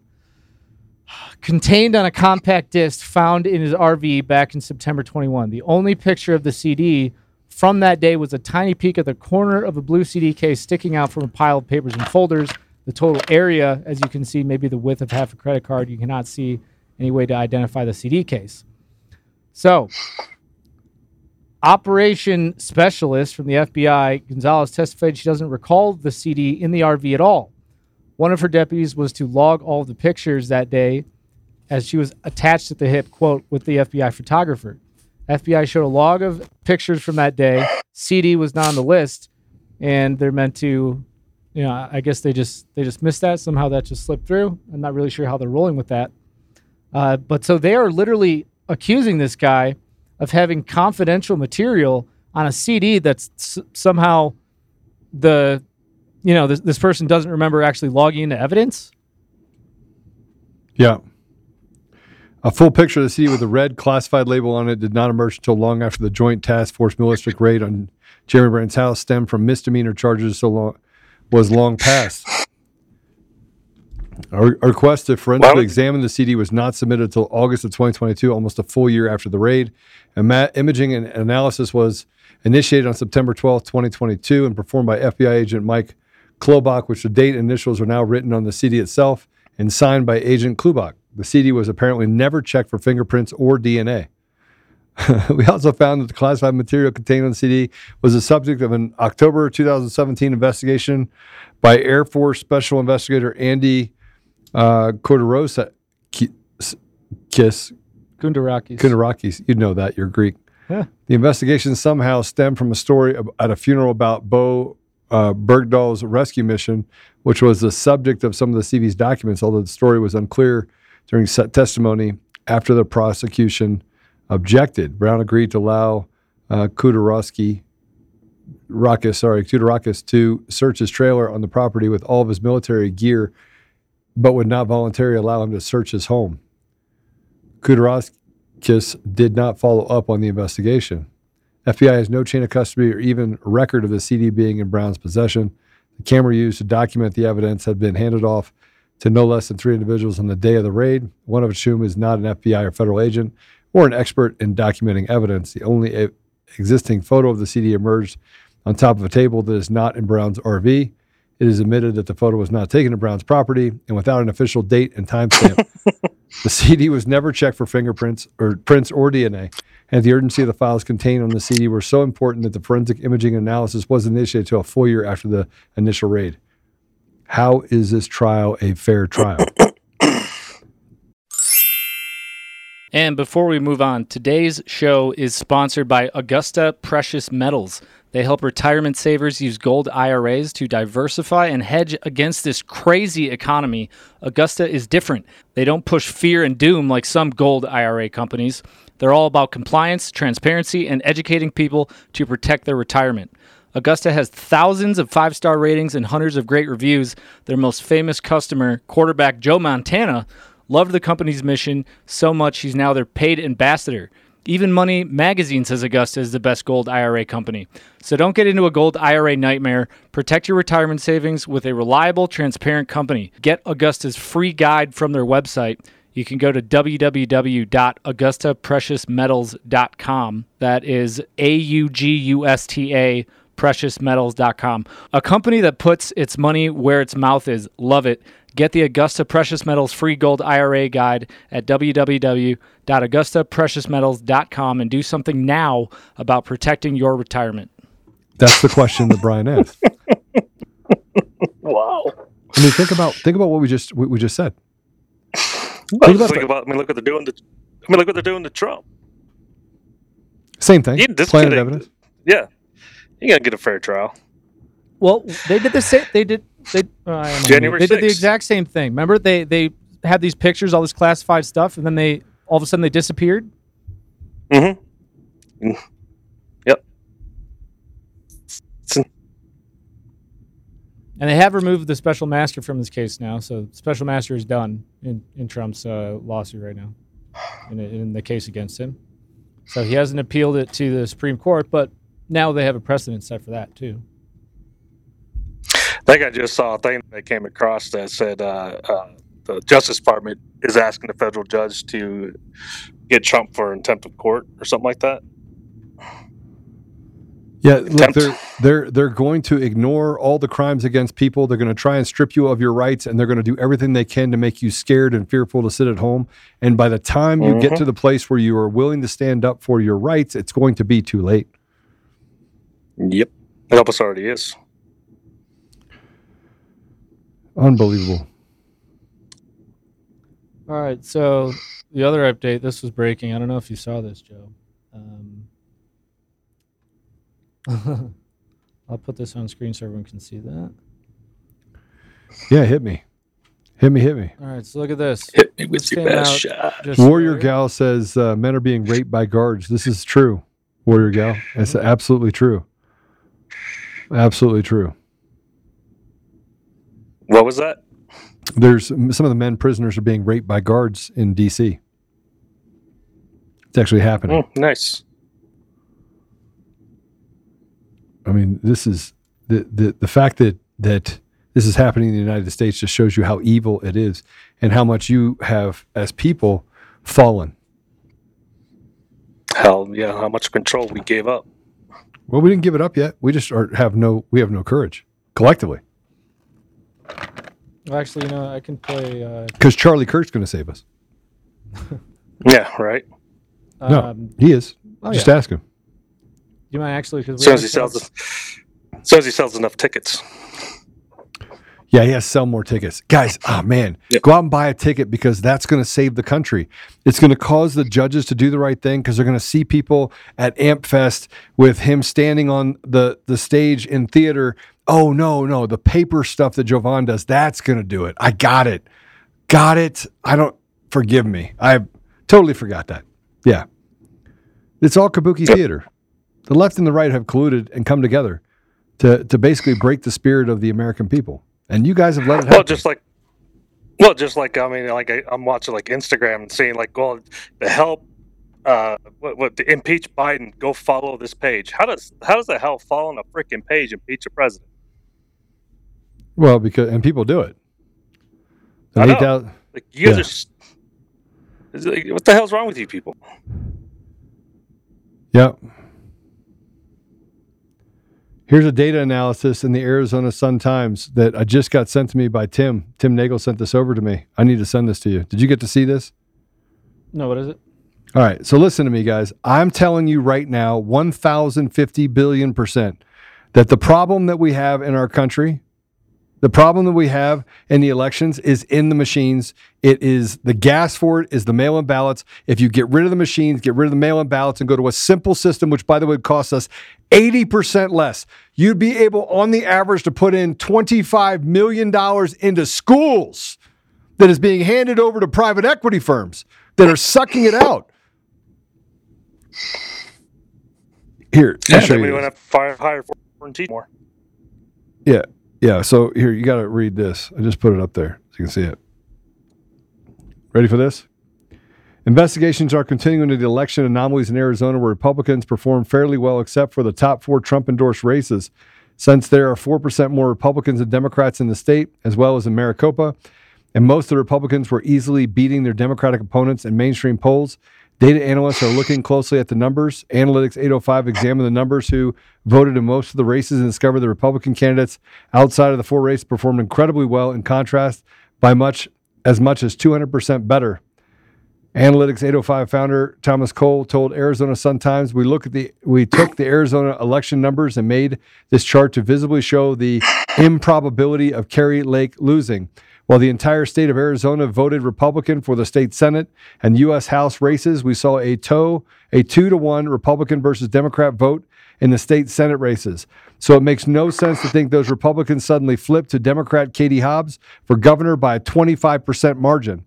contained on a compact disc found in his RV back in September 21. The only picture of the CD from that day was a tiny peek at the corner of a blue CD case sticking out from a pile of papers and folders. The total area, as you can see, maybe the width of half a credit card. You cannot see any way to identify the CD case. So, operation specialist from the FBI, Gonzalez testified she doesn't recall the CD in the RV at all. One of her deputies was to log all the pictures that day as she was attached at the hip, quote, with the FBI photographer. FBI showed a log of pictures from that day. CD was not on the list, and they're meant to, you know, I guess they just they just missed that somehow. That just slipped through. I'm not really sure how they're rolling with that. Uh, but so they are literally accusing this guy of having confidential material on a CD that's s- somehow the, you know, this, this person doesn't remember actually logging into evidence. Yeah. A full picture of the CD with a red classified label on it did not emerge until long after the Joint Task Force militaristic raid on Jeremy Brand's house stemmed from misdemeanor charges so long was long past. Our, our request to forensically examine the CD was not submitted until August of 2022, almost a full year after the raid. And ma- imaging and analysis was initiated on September 12, 2022, and performed by FBI agent Mike Klobach, which the date and initials are now written on the CD itself and signed by Agent Klobach. The CD was apparently never checked for fingerprints or DNA. (laughs) we also found that the classified material contained on the CD was the subject of an October 2017 investigation by Air Force Special Investigator Andy uh, Kordarosa Ki- Kiss. Kundarakis. Kundarakis. You know that. You're Greek. Yeah. The investigation somehow stemmed from a story ab- at a funeral about Bowe uh, Bergdahl's rescue mission, which was the subject of some of the CV's documents, although the story was unclear during set testimony after the prosecution objected. Brown agreed to allow uh, Kudarovsky, Rakis, sorry, Kudarakis to search his trailer on the property with all of his military gear, but would not voluntarily allow him to search his home. Kudarakis did not follow up on the investigation. FBI has no chain of custody or even record of the CD being in Brown's possession. The camera used to document the evidence had been handed off to no less than three individuals on the day of the raid, one of whom is not an FBI or federal agent or an expert in documenting evidence. The only existing photo of the CD emerged on top of a table that is not in Brown's RV. It is admitted that the photo was not taken at Brown's property and without an official date and timestamp. (laughs) the CD was never checked for fingerprints or prints or DNA, and the urgency of the files contained on the CD were so important that the forensic imaging analysis was initiated to a full year after the initial raid. How is this trial a fair trial? (coughs) And before we move on, today's show is sponsored by Augusta Precious Metals. They help retirement savers use gold IRAs to diversify and hedge against this crazy economy. Augusta is different. They don't push fear and doom like some gold IRA companies. They're all about compliance, transparency, and educating people to protect their retirement. Augusta has thousands of five star ratings and hundreds of great reviews. Their most famous customer, quarterback Joe Montana, loved the company's mission so much he's now their paid ambassador. Even Money Magazine says Augusta is the best gold IRA company. So don't get into a gold IRA nightmare. Protect your retirement savings with a reliable, transparent company. Get Augusta's free guide from their website. You can go to www.augustapreciousmetals.com. That is A U G U S T A preciousmetals.com. A company that puts its money where its mouth is. Love it. Get the Augusta Precious Metals free gold IRA guide at www.augustapreciousmetals.com and do something now about protecting your retirement. That's the question that Brian asked. (laughs) Wow. I mean, think about think about what we just we, we just said. I, Think about think about, I mean, look what they're doing. To, I mean, look what they're doing to Trump. Same thing. Yeah, this Planet evidence. Yeah, you gotta get a fair trial. Well, they did the same. They did. They on January. They did the exact same thing. Remember, they they had these pictures, all this classified stuff, and then they all of a sudden they disappeared. Mm-hmm. Yep. And they have removed the special master from this case now, so special master is done in in Trump's uh, lawsuit right now, in, in the case against him. So he hasn't appealed it to the Supreme Court, but now they have a precedent set for that too. I think I just saw a thing that came across that said uh, uh, the Justice Department is asking the federal judge to get Trump for contempt of court or something like that. Yeah, look, they're they're they're going to ignore all the crimes against people. They're going to try and strip you of your rights, and they're going to do everything they can to make you scared and fearful to sit at home. And by the time you get to the place where you are willing to stand up for your rights, it's going to be too late. Yep, it almost already is. Unbelievable. All right, so the other update. This was breaking. I don't know if you saw this, Joe. Um, (laughs) I'll put this on screen so everyone can see that. Yeah, hit me, hit me, hit me. All right, so look at this. Hit me with This your best shot. Warrior today. Gal says uh, men are being raped by guards. This is true. Warrior Gal, it's absolutely true. Absolutely true. What was that? There's some of the men prisoners are being raped by guards in D.C. It's actually happening. Mm, nice. I mean, this is the, the the fact that that this is happening in the United States just shows you how evil it is and how much you have as people fallen. Hell yeah! How much control we gave up? Well, we didn't give it up yet. We just are, have no we have no courage collectively Well, actually, you know, I can play. Uh, because Charlie Kirk's going to save us. (laughs) Yeah, right. No, um, he is. oh, just yeah. ask him. you might actually because As soon as he sells, as soon as he sells enough tickets. Yeah, he has to sell more tickets. Guys, oh man, go out and buy a ticket because that's going to save the country. It's going to cause the judges to do the right thing because they're going to see people at AmFest with him standing on the, the stage in theater. Oh, no, no, the paper stuff that Jovan does, that's going to do it. I got it. Got it. I don't, forgive me. I totally forgot that. Yeah. It's all kabuki theater. The left and the right have colluded and come together to, to basically break the spirit of the American people. And you guys have let it happen. Well, just like, well, just like I mean, like I, I'm watching like Instagram and seeing like, well, the help, uh, what, what to impeach Biden, go follow this page. How does how does the hell following a freaking page impeach a president? Well, because and people do it. I know. 8,000 Like you guys Yeah. are. s- is it- What the hell's wrong with you people? Yep. Here's a data analysis in the Arizona Sun Times that I just got sent to me by Tim. Tim Nagel sent this over to me. I need to send this to you. Did you get to see this? no, what is it? All right. So listen to me, guys. I'm telling you right now, 1,050 billion percent, that the problem that we have in our country, the problem that we have in the elections is in the machines. It is the gas for it is the mail in ballots. If you get rid of the machines, get rid of the mail in ballots, and go to a simple system, which by the way would cost us 80% less, you'd be able, on the average, to put in $25 million into schools that is being handed over to private equity firms that are sucking it out. Here, Yeah, I'll show then we have to fire hire for and teach more. Yeah. Yeah. So here, you got to read this. I just put it up there so you can see it. Ready for this? Investigations are continuing into the election anomalies in Arizona where Republicans performed fairly well except for the top four Trump endorsed races. Since there are 4% more Republicans than Democrats in the state, as well as in Maricopa, and most of the Republicans were easily beating their Democratic opponents in mainstream polls, data analysts are looking closely at the numbers. Analytics 805 examined the numbers who voted in most of the races and discovered the Republican candidates outside of the four races performed incredibly well in contrast by much as much as 200% better Analytics 805 founder Thomas Cole told Arizona Sun Times, "We look at the we took the Arizona election numbers and made this chart to visibly show the improbability of Kari Lake losing. While the entire state of Arizona voted Republican for the state Senate and U.S. House races, we saw a toe a two to one Republican versus Democrat vote in the state Senate races. So it makes no sense to think those Republicans suddenly flipped to Democrat Katie Hobbs for governor by a 25 percent margin."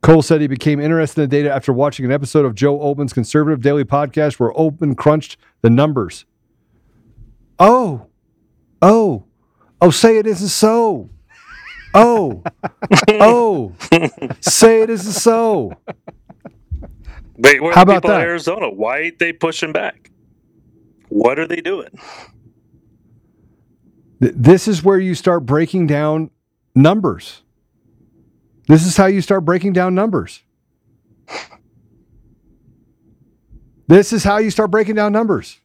Cole said he became interested in the data after watching an episode of Joe Oltmann's conservative daily podcast where Oltman crunched the numbers. Oh, oh, oh, say it isn't so. Oh, (laughs) oh, say it isn't so. Wait, where are How about people in? Arizona? Why ain't they pushing back? What are they doing? Th- This is where you start breaking down numbers. This is how you start breaking down numbers. This is how you start breaking down numbers.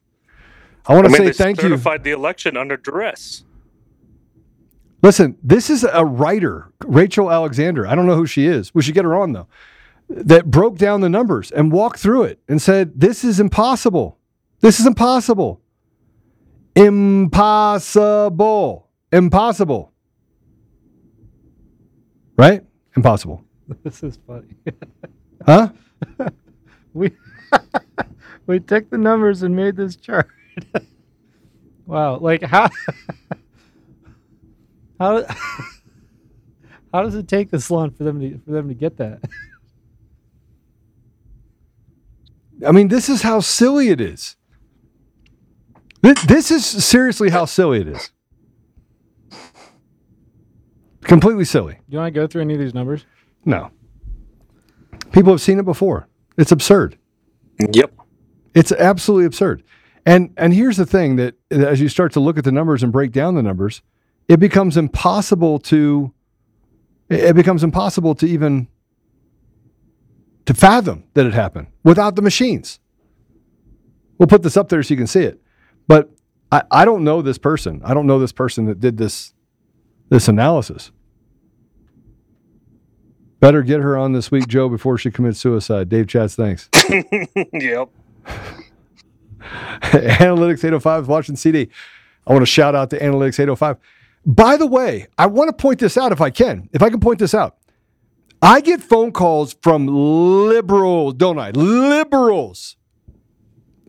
I want I to mean, say they thank you. certified the election under duress. Listen, this is a writer, Rachel Alexander. I don't know who she is. We should get her on though. That broke down the numbers and walked through it and said, "This is impossible. This is impossible. Impossible. Impossible." Right? Impossible. (laughs) This is funny. (laughs) Huh? (laughs) we we took the numbers and made this chart. wow, like how how (laughs) how does it take this long for them to for them to get that? (laughs) I mean, this is how silly it is. This, this is seriously how silly it is. Completely silly. Do you want to go through any of these numbers? No. People have seen it before. It's absurd. Yep. It's absolutely absurd. And and here's the thing that as you start to look at the numbers and break down the numbers, it becomes impossible to it becomes impossible to even to fathom that it happened without the machines. We'll put this up there so you can see it. But I, I don't know this person. I don't know this person that did this this analysis. Better get her on this week, Joe, before she commits suicide. Dave Chats, thanks. (laughs) yep. (laughs) Analytics 805 is watching CD. I want to shout out to Analytics 805. By the way, I want to point this out if I can. If I can point this out. I get phone calls from liberals, don't I? Liberals.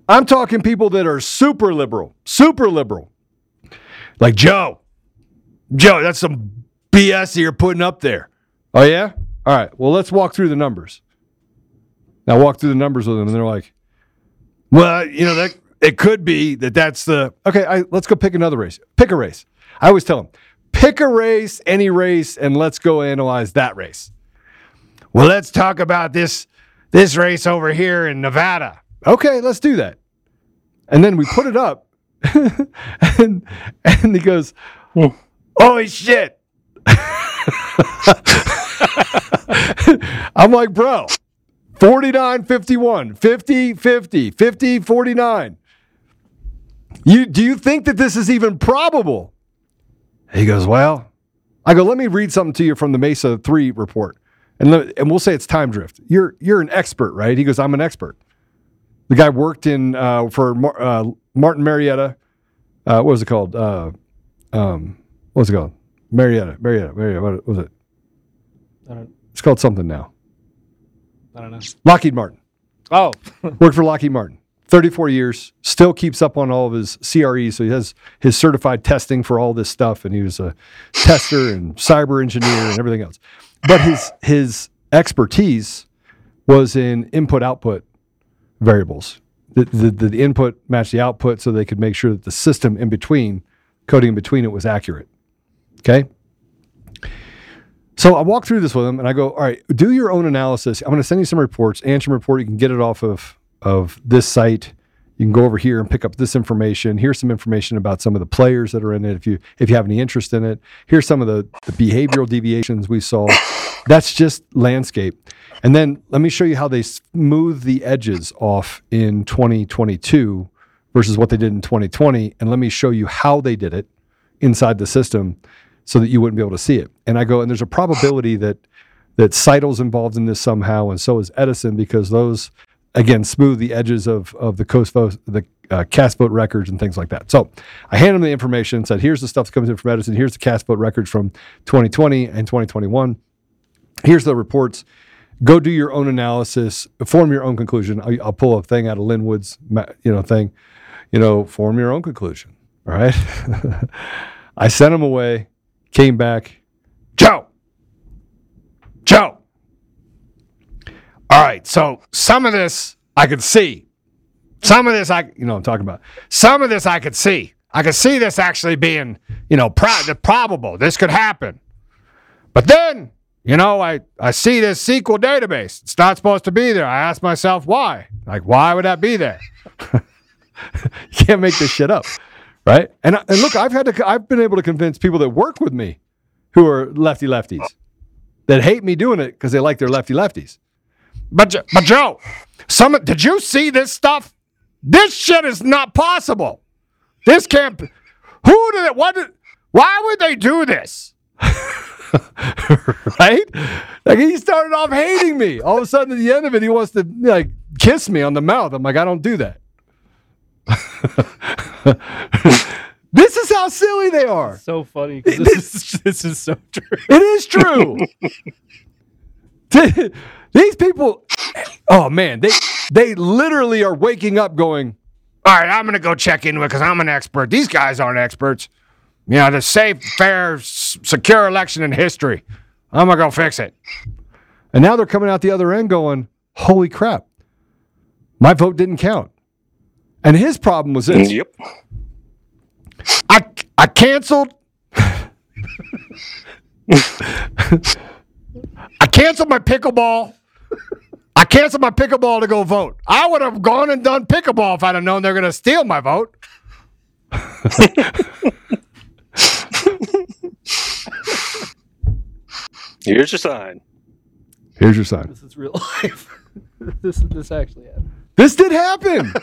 I'm talking people that are super liberal, super liberal. Like Joe. Joe, that's some BS that you're putting up there. Oh, yeah? All right. Well, let's walk through the numbers. Now, walk through the numbers with them, and they're like, well, you know, that it could be that that's the okay. I, let's go pick another race. Pick a race. I always tell them, pick a race, any race, and let's go analyze that race. Well, let's talk about this this race over here in Nevada. Okay, let's do that. And then we put it up, (laughs) and and he goes, "Holy shit!" (laughs) I'm like, bro, 49 51, 50 50, 50 49. You, do you think that this is even probable? He goes, Well, I go, let me read something to you from the Mesa 3 report. And, let, and we'll say it's time drift. You're, you're an expert, right? He goes, I'm an expert. The guy worked in uh, for Mar- uh, Martin Marietta. Uh, what was it called? Uh, um, what was it called? Marietta, Marietta, Marietta. What was it? I don't It's called something now. I don't know. Lockheed Martin. Oh, (laughs) Worked for Lockheed Martin. 34 years, still keeps up on all of his CRE. So he has his certified testing for all this stuff. And he was a tester and cyber engineer and everything else. But his, his expertise was in input output variables. The, the, the input matched the output so they could make sure that the system in between, coding in between it was accurate. Okay. So I walk through this with him and I go, all right, do your own analysis. I'm going to send you some reports, Answer report. You can get it off of, of this site. You can go over here and pick up this information. Here's some information about some of the players that are in it. If you if you have any interest in it, here's some of the, the behavioral deviations we saw. That's just landscape. And then let me show you how they smooth the edges off in 2022 versus what they did in 2020. And let me show you how they did it inside the system so that you wouldn't be able to see it. And I go, and there's a probability that that Scytl's involved in this somehow, and so is Edison, because those again smooth the edges of of the coast the uh, cast vote records and things like that. So I handed him the information, and said, "Here's the stuff that comes in from Edison. Here's the cast vote records from 2020 and 2021. Here's the reports." Go do your own analysis, form your own conclusion. I'll, I'll pull a thing out of Lin Wood's, you know, thing. You know, form your own conclusion. All right. (laughs) I sent him away came back. Joe. Joe. All right. So some of this I could see. Some of this I, you know, I'm talking about. Some of this I could see. I could see this actually being, you know, pro- probable. This could happen. But then, you know, I, I see this SQL database. It's not supposed to be there. I ask myself why. Like, why would that be there? (laughs) you can't make this shit up right? And and look, I've had to I've been able to convince people that work with me who are lefty lefties. that hate me doing it because they like their lefty lefties. But but Joe, some did you see this stuff? This shit is not possible. This can't. Who did it? What? Did, why would they do this? (laughs) right? Like he started off hating me. All of a sudden, at the end of it, he wants to like kiss me on the mouth. I'm like, I don't do that. (laughs) this is how silly they are. So funny. 'cause (laughs) This is, this is so true. It is true. (laughs) These people, oh man, they they literally are waking up going, all right, I'm gonna go check into it because I'm an expert. These guys aren't experts. You know, the safe, fair, s- secure election in history. I'm gonna go fix it. And now they're coming out the other end going, holy crap, my vote didn't count. And his problem was this. Yep. I I canceled. (laughs) (laughs) I canceled my pickleball. I canceled my pickleball to go vote. I would have gone and done pickleball if I'd have known they're going to steal my vote. Here's your sign. Here's your sign. This is real life. (laughs) this this actually happened. This did happen.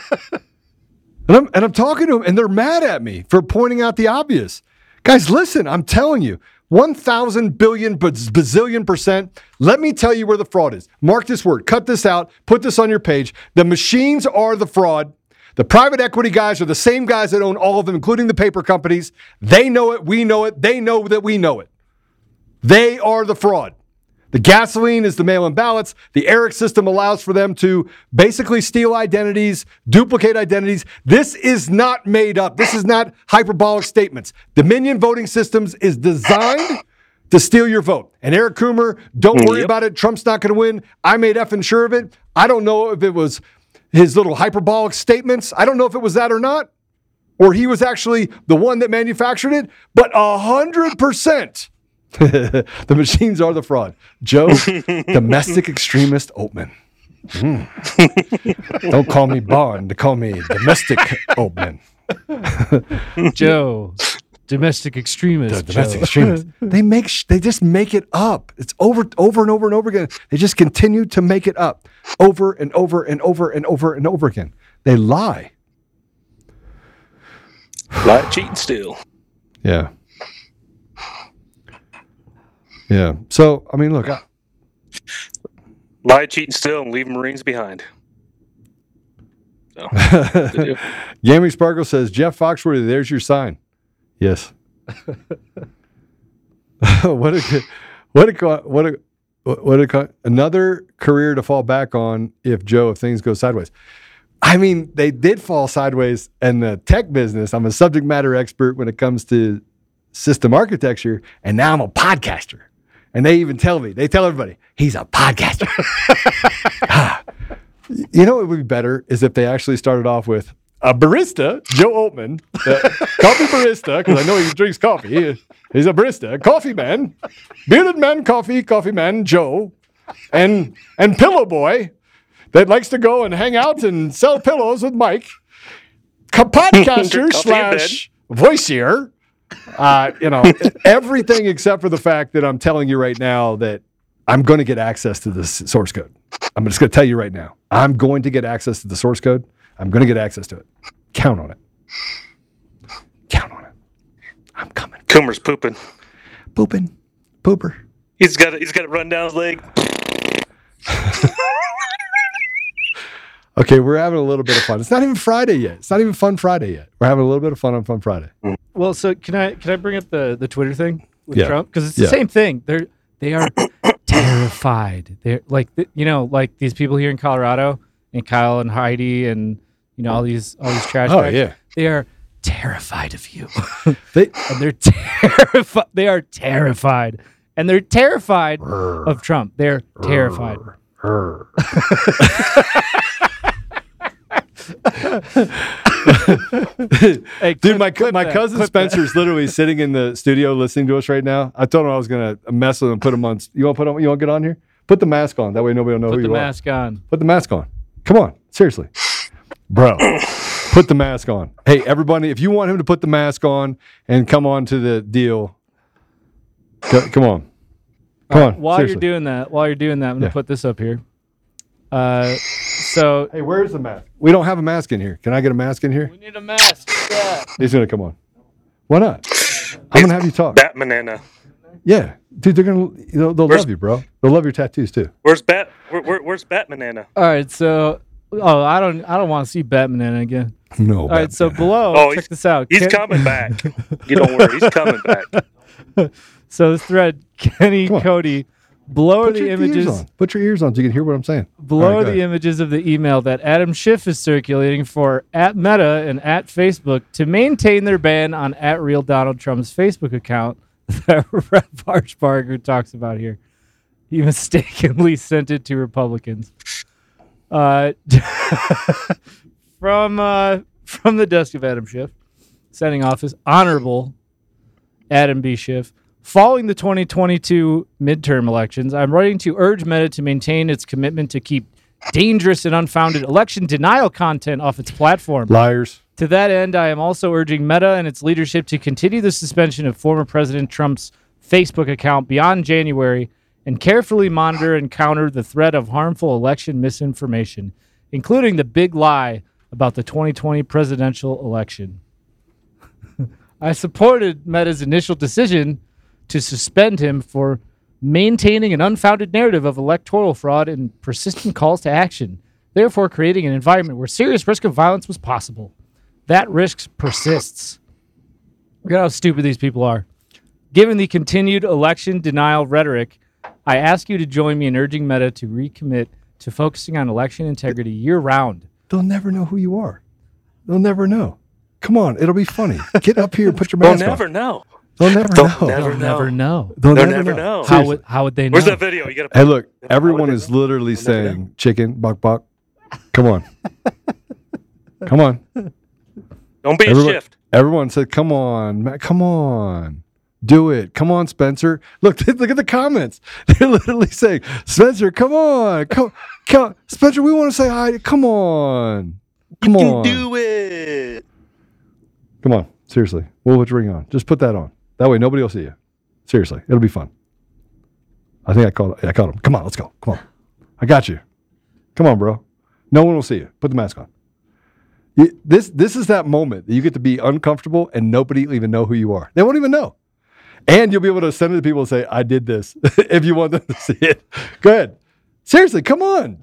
and I'm and I'm talking to them, and they're mad at me for pointing out the obvious. Guys, listen, I'm telling you, 1,000 billion bazillion percent. Let me tell you where the fraud is. Mark this word, cut this out, put this on your page. The machines are the fraud. The private equity guys are the same guys that own all of them, including the paper companies. They know it, we know it, they know that we know it. They are the fraud. The gasoline is the mail in ballots. The ERIC system allows for them to basically steal identities, duplicate identities. This is not made up. This is not hyperbolic statements. Dominion voting systems is designed to steal your vote. And Eric Coomer, don't worry Yep. about it. Trump's not going to win. I made effing sure of it. I don't know if it was his little hyperbolic statements. I don't know if it was that or not, or he was actually the one that manufactured it, but a hundred percent. (laughs) the machines are the fraud. Joe, domestic (laughs) extremist Oltmann. Mm. Don't call me Bond. Call me domestic Oltmann. (laughs) Joe, domestic extremist. The domestic Joe. extremists. They make sh- they just make it up. It's over over and over and over again. They just continue to make it up over and over and over and over and over again. They lie. Lie, cheat, and steal. Yeah. Yeah. So I mean, look, I, Lie, cheat, and steal, and leave Marines behind. So, (laughs) Gaming Sparkle says Jeff Foxworthy. There's your sign. Yes. (laughs) what a what a what a what a another career to fall back on if Joe if things go sideways. I mean, they did fall sideways in the tech business. I'm a subject matter expert when it comes to system architecture, and now I'm a podcaster. And they even tell me, they tell everybody, he's a podcaster. (laughs) Ah. you know what would be better is if they actually started off with a barista, Joe Oltmann, (laughs) coffee barista, because I know he drinks coffee. He's a barista, coffee man, bearded man, coffee, coffee man, Joe, and and pillow boy that likes to go and hang out and sell pillows with Mike, (laughs) podcaster Coffee in bed. slash voicier. Uh, you know, everything except for the fact that I'm telling you right now that I'm going to get access to this source code. I'm just going to tell you right now. I'm going to get access to the source code. I'm going to get access to it. Count on it. Count on it. I'm coming. Coomer's pooping. Pooping. Pooper. He's got it. He's got it run down his leg. (laughs) Okay, we're having a little bit of fun. It's not even Friday yet. It's not even Fun Friday yet. We're having a little bit of fun on Fun Friday. Mm-hmm. Well, so can I can I bring up the the Twitter thing with Yeah. Trump because it's the Yeah. same thing. They're they are (coughs) terrified. They're like you know like these people here in Colorado and Kyle and Heidi and you know all these all these trash. Oh, bags, yeah. they are terrified of you. (laughs) they (laughs) and they're terrified. They are terrified, and they're terrified of Trump. They're terrified. (laughs) Hey, Dude, my my that, cousin clip Spencer's literally sitting in the studio listening to us right now. I told him I was gonna mess with him, put him on. You want to put him? You want to get on here? Put the mask on. That way nobody will know you. Put who the you mask on. Put the mask on. Come on, seriously, bro. put the mask on. Hey, everybody, if you want him to put the mask on and come on to the deal, co- come on. Come right, on, While seriously. you're doing that, while you're doing that, I'm gonna put this up here. Uh, so Hey, where's the mask? We don't have a mask in here. Can I get a mask in here? we need a mask. Yeah. He's gonna come on. Why not? I'm gonna have you talk. Bat Banana. Yeah, dude, they're gonna they'll, they'll love you, bro. They'll love your tattoos too. Where's Bat? Where, where, where's Bat Banana? All right. So, oh, I don't, I don't want to see Batman again. No. All right. So below, Oh, check this out. He's Ken- coming (laughs) back. You don't worry. He's coming back. (laughs) so this thread, Kenny Cody, below Put the images. Put your ears on so you can hear what I'm saying. Below All right, the images of the email that Adam Schiff is circulating for at Meta and at Facebook to maintain their ban on at real Donald Trump's Facebook account (laughs) that Rep Archbarger talks about here. He mistakenly (laughs) sent it to Republicans. Uh, (laughs) from uh, from the desk of Adam Schiff, sending off his honorable Adam B. Schiff. Following the 2022 midterm elections, I'm writing to urge Meta to maintain its commitment to keep dangerous and unfounded election denial content off its platform. Liars. To that end, I am also urging Meta and its leadership to continue the suspension of former President Trump's Facebook account beyond January and carefully monitor and counter the threat of harmful election misinformation, including the big lie about the 2020 presidential election. (laughs) I supported Meta's initial decision to suspend him for maintaining an unfounded narrative of electoral fraud and persistent calls to action, therefore creating an environment where serious risk of violence was possible. That risk persists. Look at how stupid these people are. Given the continued election denial rhetoric, I ask you to join me in urging Meta to recommit to focusing on election integrity year round. They'll never know who you are. They'll never know. Come on, it'll be funny. (laughs) Get up here, and put your mask. They'll never on. know. They'll never They'll know. never They'll never know. They'll They'll never never know. know. How would how would they know? Where's that video? You got to. Hey, look, everyone is literally saying chicken, buck, buck. Come on. (laughs) Come on. Don't be a shift. everyone said, come on, Matt, come on. Do it. Come on, Spencer. Look, (laughs) look at the comments. (laughs) They're literally saying, Spencer, come on. Come, come. Spencer, we want to say hi. Come on. Come You on. do it. Come on. Seriously. We'll put your ring on. Just put that on. That way nobody will see you. Seriously. It'll be fun. I think I called I called him. Come on, let's go. Come on. I got you. Come on, bro. No one will see you. Put the mask on. You, this this is that moment that you get to be uncomfortable and nobody will even know who you are. They won't even know. And you'll be able to send it to people and say, I did this (laughs) if you want them to see it. Go ahead. Seriously, come on.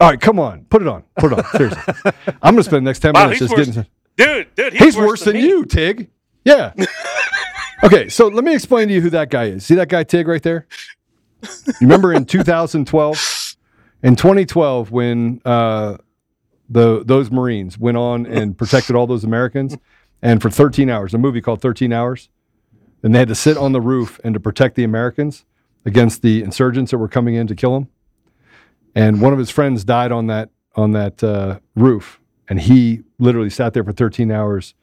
All right, come on. Put it on. Put it on. Seriously. (laughs) I'm gonna spend the next 10 Wow, minutes just worse, getting dude. Dude, he's, He's, worse, than, me. you, Tig. Yeah. (laughs) okay, so let me explain to you who that guy is. See that guy, Tig, right there? You remember in 2012? In 2012, when uh, the those Marines went on and protected all those Americans, and for 13 hours, a movie called 13 Hours, and they had to sit on the roof and to protect the Americans against the insurgents that were coming in to kill them. And one of his friends died on that on that uh, roof, and he literally sat there for 13 hours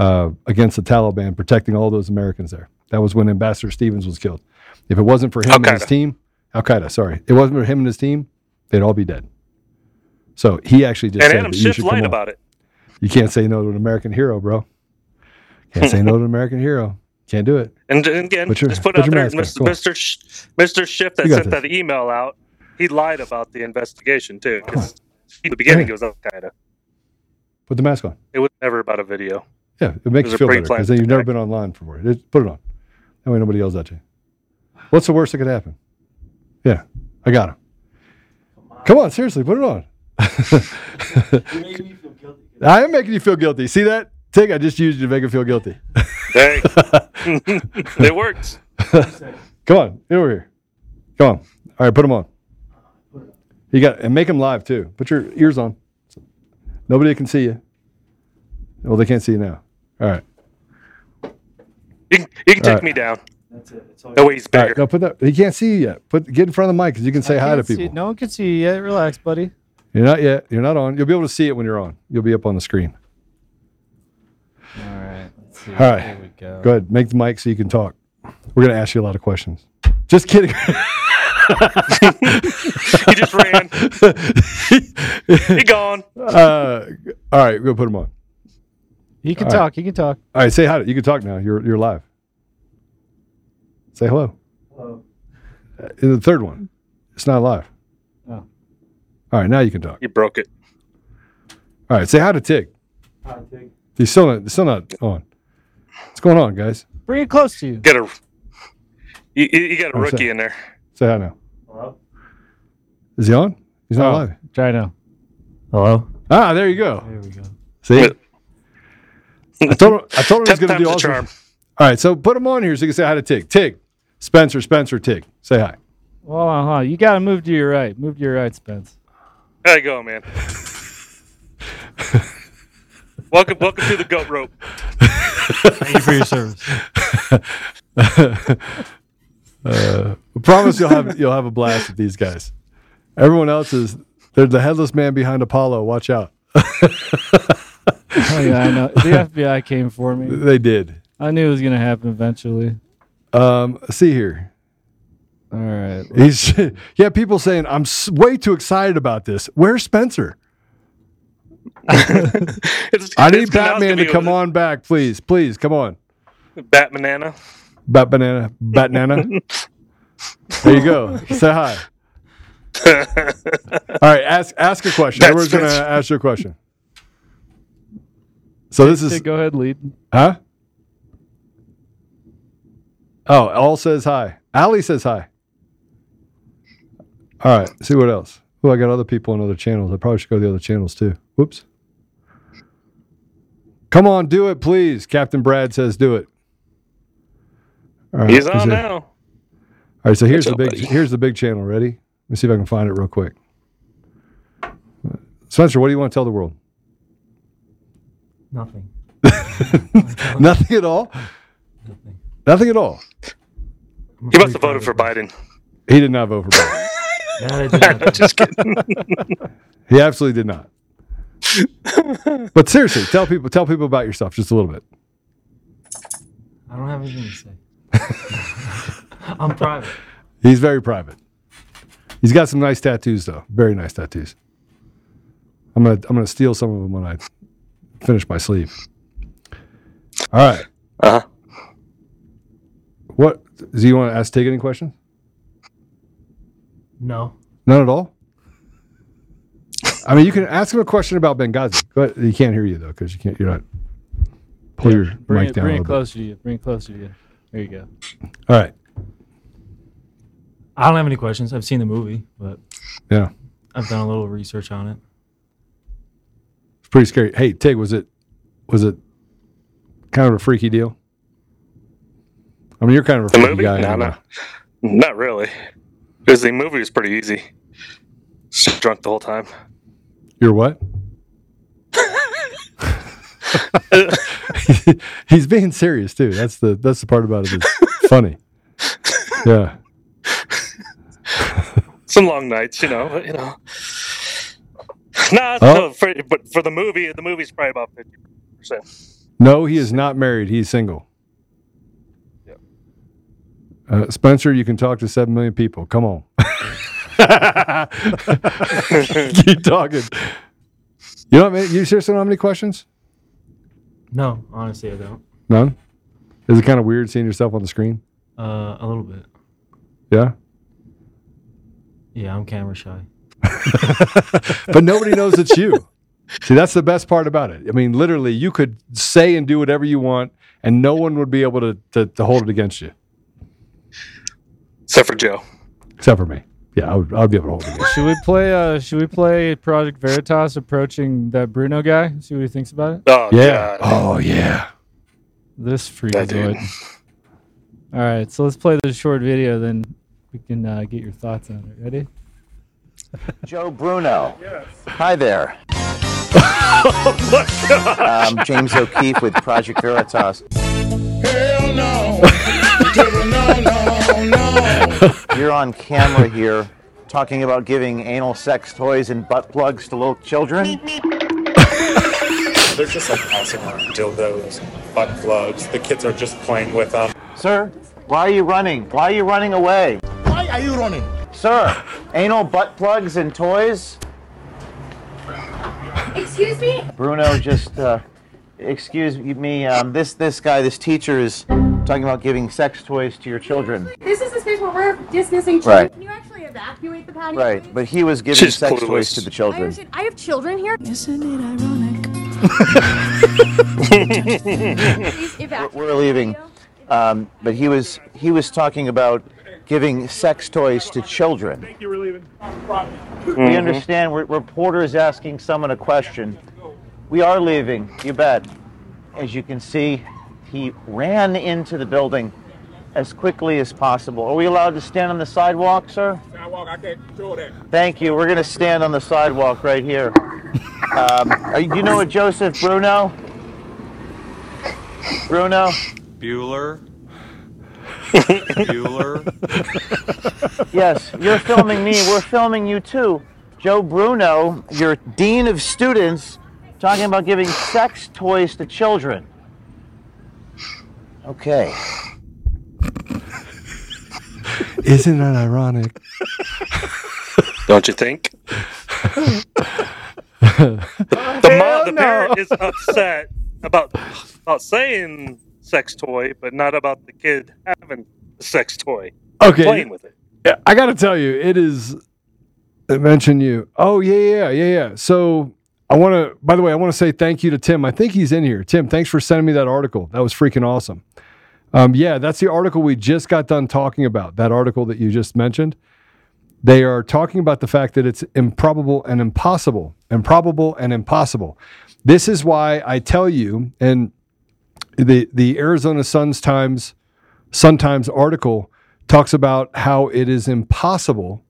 uh, against the Taliban, protecting all those Americans there. That was when Ambassador Stevens was killed. If it wasn't for him and his team, Al Qaeda, sorry, it wasn't for him and his team, they'd all be dead. So he actually just And said Adam that you Schiff should lied about it. You can't say no to an American hero, bro. Can't say no to an American hero. Can't do it. And, and again, your- just put put out there. Mr. Mr. Sh- Mr. Schiff that sent this. that email out. He lied about the investigation too. In the beginning, it was Al Qaeda. Put the mask on. It was never about a video. Yeah, it makes you feel better because then you've never been online before. Just put it on. That way nobody yells at you. What's the worst that could happen? Yeah, I got him. Come on, seriously, put it on. (laughs) I am making you feel guilty. See that? Tig, I just used you to make him feel guilty. Hey, (laughs) it works. Come on, get over here. Come on. All right, put them on. You got and make them live too. Put your ears on. Nobody can see you. Well, they can't see you now. All right. You can, you can take right. me down. That way he's All bigger. right, no, put that. He can't see you yet. Put get in front of the mic because you can say hi to Can't see- people. no one can see you yet. Relax, buddy. You're not yet. You're not on. You'll be able to see it when you're on. You'll be up on the screen. All right. Let's see. All right. Here we go. Go ahead. Make the mic so you can talk. We're gonna ask you a lot of questions. Just kidding. (laughs) he just ran. (laughs) he gone. Uh, all right, go put him on. You can All right. talk. You can talk. All right, say hi. You can talk now. You're you're live. Say hello. Hello. Uh, the third one. It's not live. Oh. All right, now you can talk. You broke it. All right, say hi to Tig. Hi, Tig. He's still not, still not on. What's going on, guys? Bring it close to you. Get a. You, you you got a Oh, rookie sorry. in there. Say hi now. Hello. Is he on? He's not Oh, live. Try now. Hello. Ah, there you go. There we go. See, I told him. I told him he was going to do times the awesome. charm. All right, so put him on here so you can say hi to Tig. Tig, Spencer, Spencer, Tig. Say hi. Well, uh huh. You got to move to your right. Move to your right, Spence. There you go, man. (laughs) welcome, welcome to the goat rope. Thank you for your service. (laughs) Uh, I promise you'll have you'll have a blast with these guys. Everyone else is they're the headless man behind Apollo. Watch out. (laughs) Oh yeah, I know. The (laughs) FBI came for me. They did. I knew it was gonna happen eventually. Um, see here. All right. He's (laughs) yeah. People saying I'm s- way too excited about this. Where's Spencer? (laughs) It's, I need it's Batman to come gonna on back, please, please, come on. be Bat banana. Bat banana, bat banana. there you go. Say hi. All right, ask ask a question. That's Everyone's gonna ask you a question. So this is go ahead, lead. huh? Oh, all says hi. Ali says hi. All right, see what else. Oh, I got other people on other channels. I probably should go to the other channels too. Whoops. Come on, do it, please. Captain Brad says do it. All right, He's on it- now. All right, so here's the big buddy? here's the big channel. Ready? Let me see if I can find it real quick. Spencer, what do you want to tell the world? Nothing. (laughs) Nothing at all. Nothing Nothing at all. He must have voted for Biden. He did not vote for Biden. (laughs) No, not. (laughs) Just kidding. He absolutely did not. But seriously, tell people tell people about yourself just a little bit. I don't have anything to say. I'm private. He's very private. He's got some nice tattoos though. Very nice tattoos. I'm gonna I'm gonna steal some of them when I finish my sleeve. All right. Uh huh. What do you want to ask Tig any questions? No. None at all. I mean, you can ask him a question about Benghazi, but he can't hear you though because you can't. You're not. Pull your Bring mic it, down bring a it little bit. closer to you. Bring it closer to you. There you go. All right. I don't have any questions. I've seen the movie, but Yeah, I've done a little research on it. Pretty scary. Hey, Tig, was it was it kind of a freaky deal? I mean, you're kind of a The freaky movie? guy. No, no, not really. Because the movie was pretty easy. Just drunk the whole time. You're what? (laughs) He's being serious too. That's the that's the part about it. It's funny. Yeah. (laughs) Some long nights, you know. but, You know. Nah, Oh. no, for, but for the movie, the movie's probably about fifty percent. No, he is not married. He's single. Uh, Spencer, you can talk to seven million people. Come on. (laughs) (laughs) Keep talking. You know what I mean? You seriously don't have any questions? No, honestly, I don't. None? Is it kind of weird seeing yourself on the screen? Uh, a little bit. Yeah. Yeah, I'm camera shy. (laughs) but nobody knows it's you. See, that's the best part about it. I mean, literally, you could say and do whatever you want, and no one would be able to, to, to hold it against you, Except for Joe. except for me. Yeah, I would, I would be able to hold it against Should we play? Uh, should we play Project Veritas approaching that Bruno guy? See what he thinks about it. Oh, you. Yeah. Oh, yeah. This dude. freakazoid. All right, so let's play this short video, then we can uh, get your thoughts on it. Ready? Joe Bruno. Yes. Hi there. (laughs) um, James O'Keefe with Project Veritas. Hell no. no, no, no. You're on camera here talking about giving anal sex toys and butt plugs to little children. They're just like passing around dildos, butt plugs. The kids are just playing with them. Sir, why are you running? Why are you running away? Why are you running? Sir, anal butt plugs and toys? Excuse me? Bruno just uh, excuse me, um, this this guy, this teacher is talking about giving sex toys to your children. This is the space where we're dismissing children. Right. Can you actually evacuate the patio? Right, but he was giving She's sex clueless. toys to the I, children. understand. I have children here. Isn't it ironic? Please (laughs) We're, we're leaving, um, but he was he was talking about giving sex toys to children. You were leaving. We understand. We're, reporters asking someone a question. We are leaving. You bet. As you can see, he ran into the building as quickly as possible. Are we allowed to stand on the sidewalk, sir? Sidewalk, I can't control that. Thank you. We're going to stand on the sidewalk right here. Um, are, you- do you know a Joseph Bruno? Bruno? Bueller. Bueller. (laughs) Yes, you're filming me. We're filming you too. Joe Bruno, your dean of students, talking about giving sex toys to children. Okay. Isn't that ironic? Don't you think? (laughs) the the, mom, the parent is upset about about saying sex toy, but not about the kid having a sex toy. Okay. Playing with it. Yeah, I got to tell you, it is. I mentioned you. Oh yeah, yeah, yeah, yeah. So I want to. By the way, I want to say thank you to Tim. I think he's in here. Tim, thanks for sending me that article. That was freaking awesome. Um, yeah, that's the article we just got done talking about. That article that you just mentioned. They are talking about the fact that it's improbable and impossible, improbable and impossible. This is why I tell you, and the the Arizona Sun's Times Sun Times article talks about how it is impossible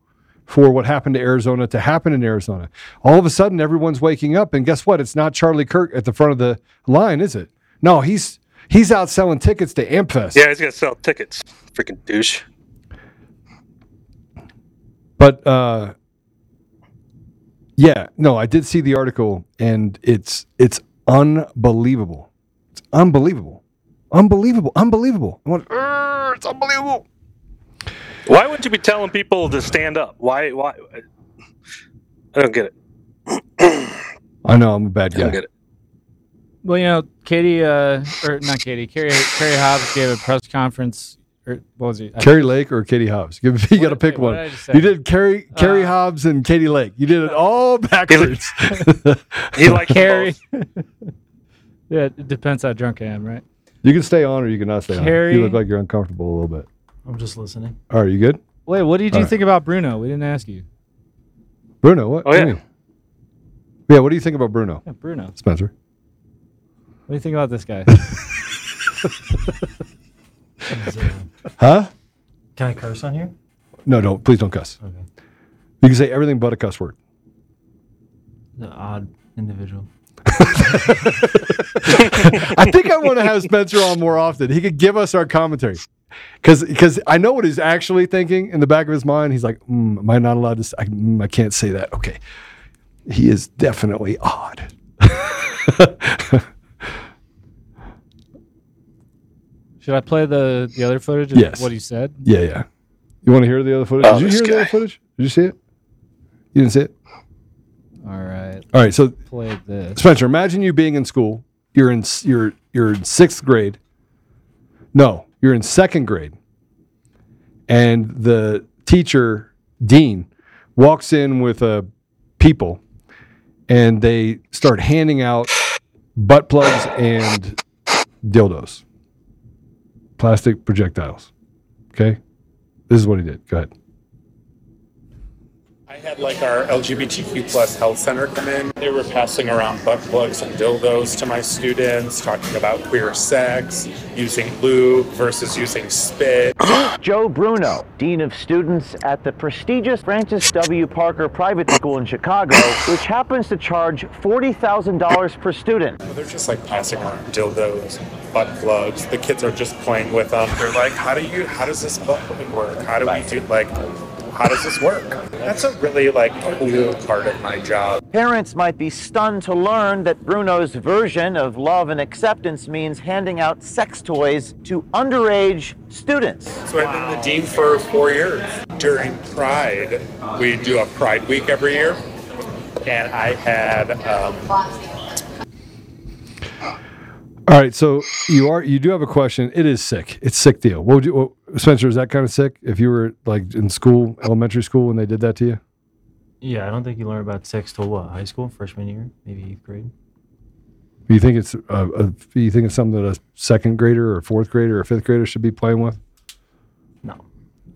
for what happened to Arizona to happen in Arizona. All of a sudden, everyone's waking up, and guess what? It's not Charlie Kirk at the front of the line, is it? No, he's he's out selling tickets to AmFest. Yeah, he's gonna sell tickets. Freaking douche. But uh, yeah, no, I did see the article, and it's it's unbelievable. It's unbelievable, unbelievable, unbelievable. I went, "Urgh, it's unbelievable. Why wouldn't you be telling people to stand up? Why? Why? I don't get it. I know I'm a bad guy. I don't guy. get it. Well, you know, Katie, uh, or not Katie, Carrie, Carrie Hobbs gave a press conference. Or what was it? I- Kari Lake or Katie Hobbs? (laughs) You, you got to pick what one. did I just say? You did Carrie Carrie Uh, Hobbs and Katie Lake. You did it all backwards. (laughs) He likes them Carrie. Both. yeah, it depends how drunk I am, right? you can stay on or you can not stay on. Carrie- You look like you're uncomfortable a little bit. I'm just listening. All right, you good? Wait, what did you All right. think about Bruno? We didn't ask you. Bruno, what? Oh, what do you yeah. mean? Yeah, what do you think about Bruno? Yeah, Bruno. Spencer. What do you think about this guy? Is, (laughs) uh, Huh? Can I curse on here? No, don't. Please don't cuss. Okay. You can say everything but a cuss word. The odd individual. (laughs) I think I want to have Spencer on more often. He could give us our commentary. Because because I know what he's actually thinking in the back of his mind. He's like, mm, am I not allowed to? Say, I, mm, I can't say that. Okay. He is definitely odd. (laughs) Should I play the the other footage of Yes. what he said? Yeah, yeah. You want to hear the other footage? Oh, Did you this hear the other footage? Did you see it? You didn't see it? All right. All right. So Played this. Spencer, imagine you being in school. You're in you're you're in sixth grade. No, you're in second grade, and the teacher dean walks in with a people, and they start handing out butt plugs and dildos, plastic projectiles. Okay, this is what he did. Go ahead. I had like our LGBTQ plus health center come in. They were passing around butt plugs and dildos to my students, talking about queer sex, using lube versus using spit. (coughs) Joe Bruno, Dean of Students at the prestigious Francis W. Parker Private School in Chicago, (coughs) which happens to charge $40,000 per student. They're just like passing around dildos, butt plugs. The kids are just playing with them. They're like, how do you, how does this butt plug work? How do we do, like, how does this work? That's a really like cool part of my job. Parents might be stunned to learn that Bruno's version of love and acceptance means handing out sex toys to underage students. So I've been the dean for four years. During Pride, we do a Pride Week every year, and I had um, All right, so you are you do have a question. It is sick. It's sick deal. What would you? What, Spencer, is that kind of sick? If you were like in school, elementary school, when they did that to you? Yeah, I don't think you learn about sex till what? High school, freshman year, maybe eighth grade. You think it's uh, uh, you think it's something that a second grader or a fourth grader or a fifth grader should be playing with? No.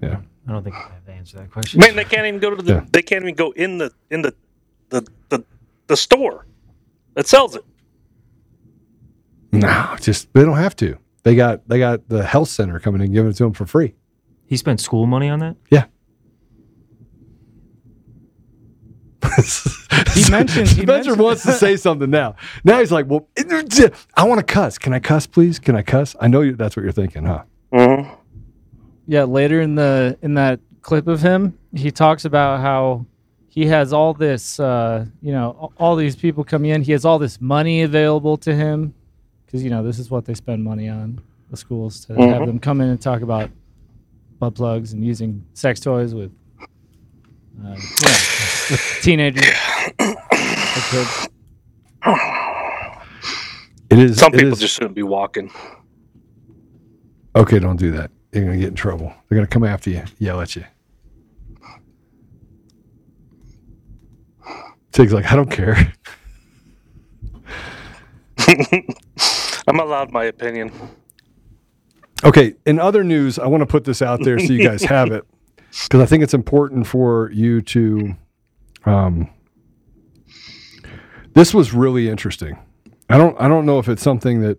Yeah. I don't think I have to answer that question. Man, they can't even go to the. Yeah. They can't even go in the in the the the, the store that sells it. No, just they don't have to. They got they got the health center coming and giving it to him for free. He spent school money on that. Yeah. He (laughs) mentioned. He Spencer mentioned wants to say (laughs) something now. Now he's like, "Well, I want to cuss. Can I cuss, please? Can I cuss?" I know you, that's what you're thinking, huh? Mm-hmm. Yeah, later in the in that clip of him, he talks about how he has all this, uh, you know, all these people coming in. He has all this money available to him because you know this is what they spend money on the schools to have Mhm. them come in and talk about butt plugs and using sex toys with, uh, you know, with teenagers. or kids. It is. Some it people is- just shouldn't be walking. Okay, don't do that. You're gonna get in trouble. They're gonna come after you, yell at you. Tig's like, I don't care. (laughs) (laughs) I'm allowed my opinion. Okay, in other news, I want to put this out there so you guys (laughs) have it because I think it's important for you to. Um, this was really interesting. I don't. I don't know if it's something that.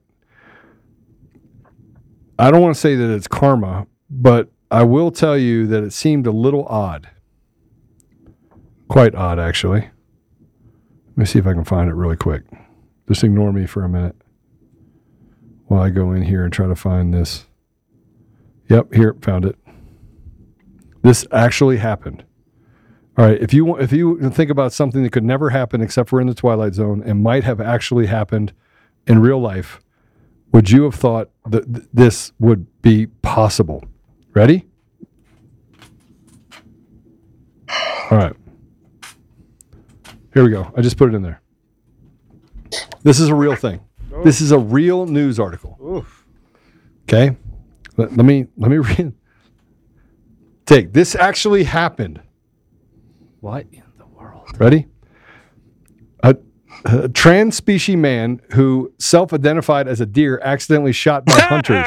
I don't want to say that it's karma, but I will tell you that it seemed a little odd. Quite odd, actually. Let me see if I can find it really quick. Just ignore me for a minute while I go in here and try to find this. Yep, here found it. This actually happened. All right, if you if you think about something that could never happen except for in the Twilight Zone and might have actually happened in real life, would you have thought that th- this would be possible? Ready? All right. Here we go. I just put it in there. This is a real thing. This is a real news article. Okay. Let, let me let me (laughs) read. Take this actually happened. What? In the world? Ready? A, a trans species man who self identified as a deer accidentally shot by (laughs) hunters.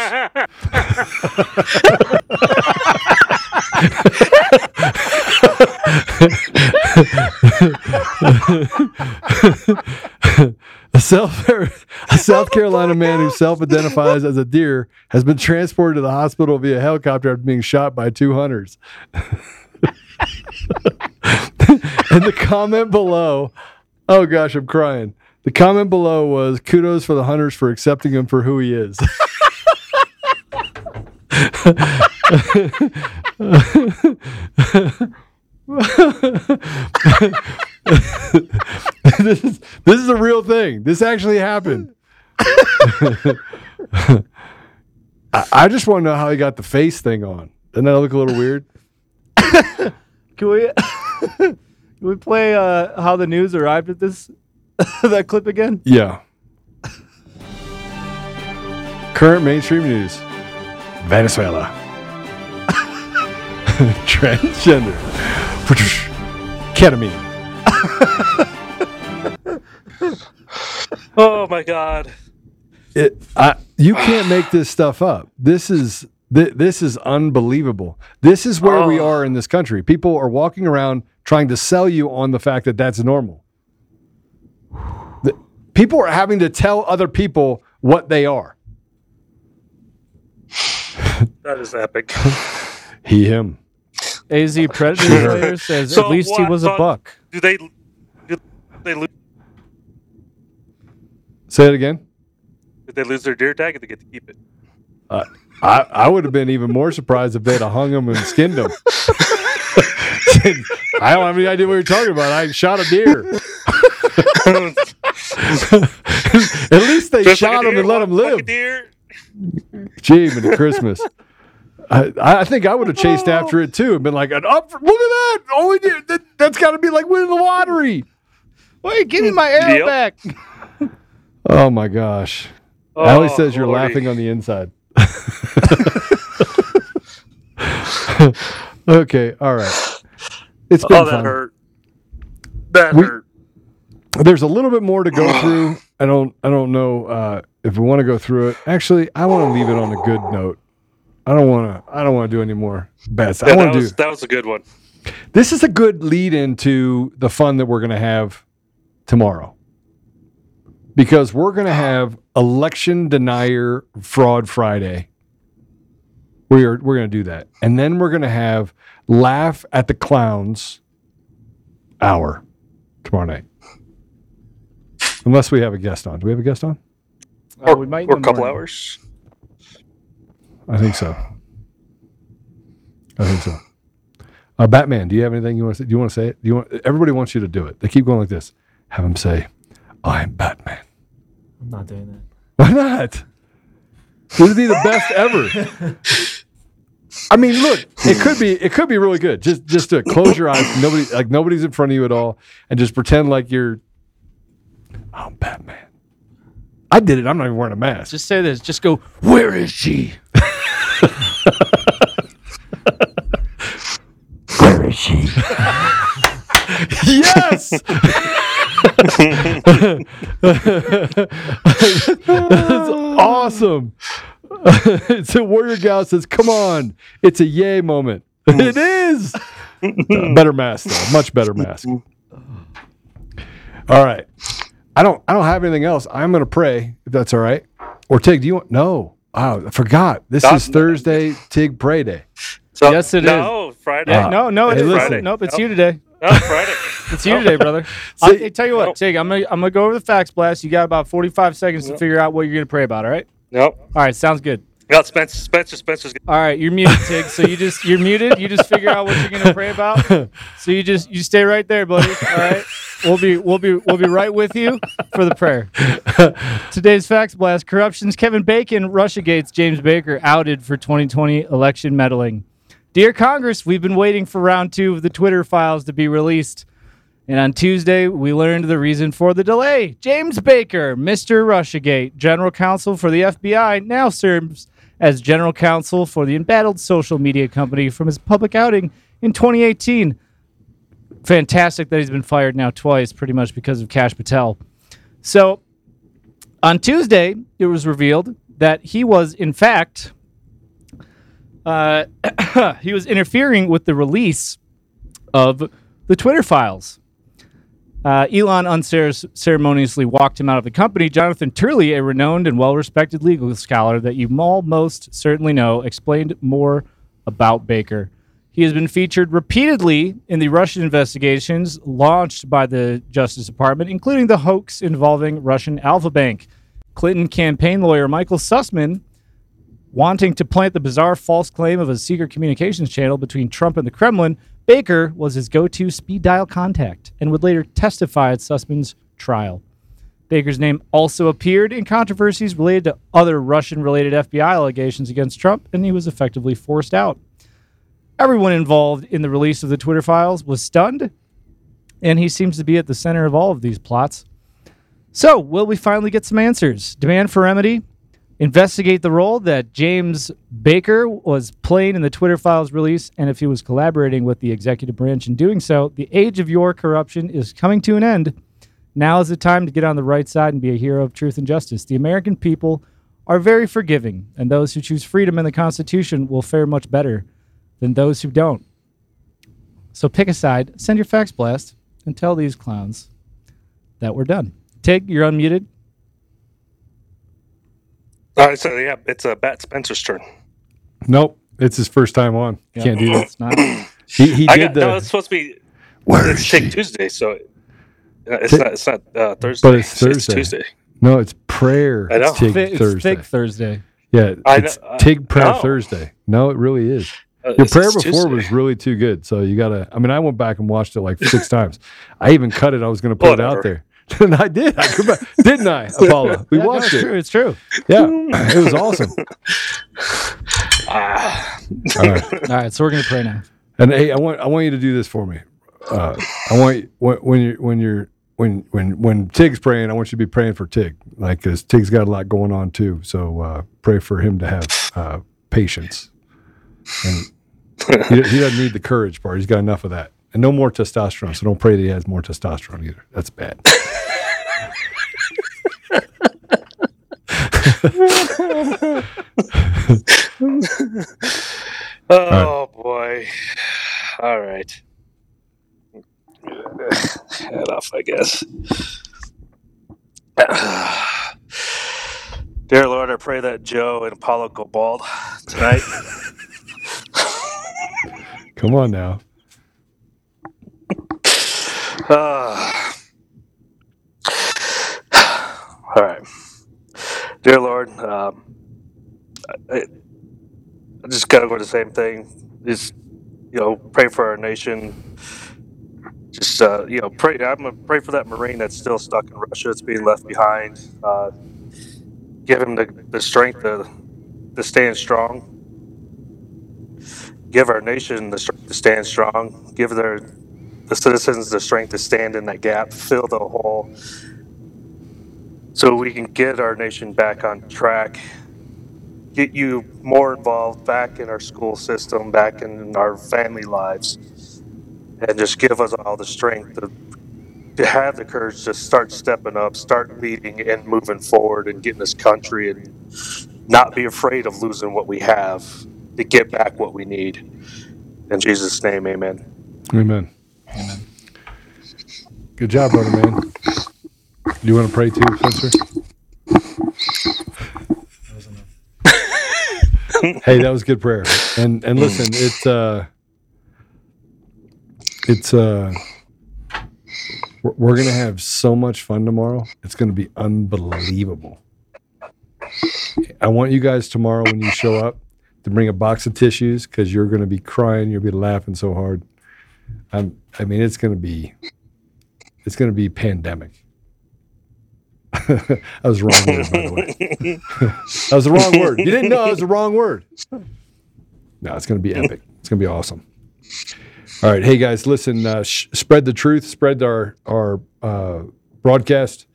(laughs) a, South, (laughs) a South Carolina man who self identifies (laughs) as a deer has been transported to the hospital via helicopter after being shot by two hunters. (laughs) and the comment below, oh gosh, I'm crying. The comment below was kudos for the hunters for accepting him for who he is. (laughs) this is this is a real thing. This actually happened. (laughs) I, I just want to know how he got the face thing on. Doesn't that look a little weird? (laughs) Can we can we play uh, how the news arrived at this that clip again? Yeah. Current mainstream news Venezuela. Transgender. Ketamine. (laughs) Oh my god. It, I, you can't make this stuff up. This is th- this is unbelievable. This is where we oh. are in this country. People are walking around trying to sell you on the fact that that's normal. The- people are having to tell other people what they are. That is epic. He, him. AZ (laughs) Predator says So at least he was a buck. Do they? Do they lose? Say it again. Did they lose their deer tag? Or they get to keep it? Uh, I, I would have been even more surprised if they'd have hung them and skinned them. (laughs) I don't have any idea what you're talking about. I shot a deer. (laughs) At least they Just shot a him and let him like a live. deer. Gee, even Christmas. I, I think I would have chased after it too and been like, an "Up! Look at that! Oh, deer. That, that's got to be like winning the lottery." Wait, give me my arrow Yep. back. (laughs) Oh my gosh! Oh, Allie says you're Lordy. laughing on the inside. (laughs) okay, all right. It's been oh, that fun. hurt. That We- hurt. There's a little bit more to go through. I don't I don't know uh, if we want to go through it. Actually, I want to leave it on a good note. I don't want to. I don't want to do any more bad stuff. Yeah, I want to do. was, that was a good one. This is a good lead into the fun that we're going to have tomorrow. Because we're going to have election denier fraud Friday. We are we're going to do that. And then we're going to have laugh at the clowns hour tomorrow night. Unless we have a guest on. Do we have a guest on? Uh, we might Or a couple morning. hours. I think so. I think so. Uh, Batman, do you have anything you want to say? Do you want to say it? Do you want? Everybody wants you to do it. They keep going like this. Have them say, "I'm Batman." I'm not doing that. Why not? It would be the best ever. I mean, look, it could be it could be really good. Just just to close your eyes, nobody like nobody's in front of you at all, and just pretend like you're. I'm Batman. I did it. I'm not even wearing a mask. Just say this. Just go. Where is she? Where is she? yes. That's awesome. it's a warrior gal says, "Come on, it's a yay moment." it is. Uh, better mask, though. Much better mask. All right. I don't. I don't have anything else. I'm to pray if that's all right. Or Tig, do you want? No. Oh, I forgot. This No, is Thursday. Tig pray day. So, Yes, it is. no, Friday. Yeah, no, no, Hey, it's listen. Friday. Nope, it's Nope. you today. No, Friday. (laughs) It's you today, brother. (laughs) I, hey, tell you what, Tig, I'm gonna I'm gonna go over the fax blast. You got about 45 seconds to figure out what you're gonna pray about. All right. Nope. All right. Sounds good. Got Spencer. Spencer. Spencer's. All right, you're muted, Tig. So you just you're muted. You just figure out what you're gonna pray about. (laughs) So you just you stay right there, buddy. All right. We'll be we'll be we'll be right with you for the prayer. (laughs) Today's fax blast: corruptions. Kevin Bacon, RussiaGate's James Baker outed for 2020 election meddling. Dear Congress, we've been waiting for round two of the Twitter files to be released. And on Tuesday, we learned the reason for the delay. James Baker, Mr. Russiagate, general counsel for the FBI, now serves as general counsel for the embattled social media company from his public outing in 2018. Fantastic that he's been fired now twice, pretty much because of Kash Patel. So on Tuesday, it was revealed that he was, in fact, uh, (coughs) he was interfering with the release of the Twitter files. Uh, Elon unceremoniously walked him out of the company. Jonathan Turley, a renowned and well respected legal scholar that you all most certainly know, explained more about Baker. He has been featured repeatedly in the Russian investigations launched by the Justice Department, including the hoax involving Russian Alfa Bank. Clinton campaign lawyer Michael Sussmann wanting to plant the bizarre false claim of a secret communications channel between Trump and the Kremlin, Baker was his go to speed dial contact and would later testify at Sussmann's trial. Baker's name also appeared in controversies related to other Russian related FBI allegations against Trump, and he was effectively forced out. Everyone involved in the release of the Twitter files was stunned, and he seems to be at the center of all of these plots. So, will we finally get some answers? Demand for remedy? Investigate the role that James Baker was playing in the Twitter files release, and if he was collaborating with the executive branch in doing so. The age of your corruption is coming to an end. Now is the time to get on the right side and be a hero of truth and justice. The American people are very forgiving, and those who choose freedom and the Constitution will fare much better than those who don't. So pick a side, send your fax blast, and tell these clowns that we're done. Tig, you're unmuted. All right, so yeah, it's uh, Bat Spencer's turn. Nope, it's his first time on. Yeah. Can't do that. It's not. (clears throat) He he I did got, the. no, it's supposed to be. Where it's is Take she? Tuesday, so uh, it's Ti- not. It's not uh, Thursday. but it's Thursday. Tuesday. No, it's prayer. I know. Tig Fi- it's Thursday. fake Thursday. Yeah, I it's know- uh, Tig prayer no. Thursday. No, it really is. Uh, Your prayer before Tuesday. was really too good, so you gotta. I mean, I went back and watched it like six (laughs) times. I even cut it. I was gonna put it out there, (laughs) and I did. I could, didn't I, (laughs) Apollo? We Yeah, no, watched it's it. true. It's true. Yeah, it was awesome. Ah. All right. All right, so we're gonna pray now. And hey, I want I want you to do this for me. Uh, I want you, when, when you when you're when when when Tig's praying, I want you to be praying for Tig, like because Tig's got a lot going on too. So uh, pray for him to have uh, patience and (laughs) he, he doesn't need the courage part. He's got enough of that, and no more testosterone. So don't pray that he has more testosterone either. That's bad. (laughs) (laughs) oh boy. All right. Head off, I guess. (sighs) Dear Lord, I pray that Joe and Apollo go bald tonight. Come on now. Ah. (sighs) all right. Dear Lord, um, I, I just got to go the same thing. Just, you know, pray for our nation. Just, uh, you know, pray. I'm going to pray for that Marine that's still stuck in Russia, that's being left behind. Uh, give him the, the strength to, to stand strong. Give our nation the strength to stand strong. Give their the citizens the strength to stand in that gap, fill the hole, so we can get our nation back on track. Get you more involved back in our school system, back in our family lives, and just give us all the strength to, to have the courage to start stepping up, start leading and moving forward and getting this country and not be afraid of losing what we have to get back what we need. In Jesus' name, amen. Amen. Amen. Good job, brother man. Do you want to pray too, Spencer? hey, that was good prayer. And and listen, it's uh it's uh we're, we're gonna have so much fun tomorrow. It's gonna be unbelievable. I want you guys tomorrow when you show up to bring a box of tissues because you're gonna be crying, you'll be laughing so hard. I'm I mean it's gonna be it's gonna be pandemic. (laughs) I was wrong word, by the way. (laughs) that was the wrong word. You didn't know that was the wrong word. No, it's going to be epic. It's going to be awesome. All right, hey guys, listen. Uh, sh- spread the truth. Spread our our uh, broadcast,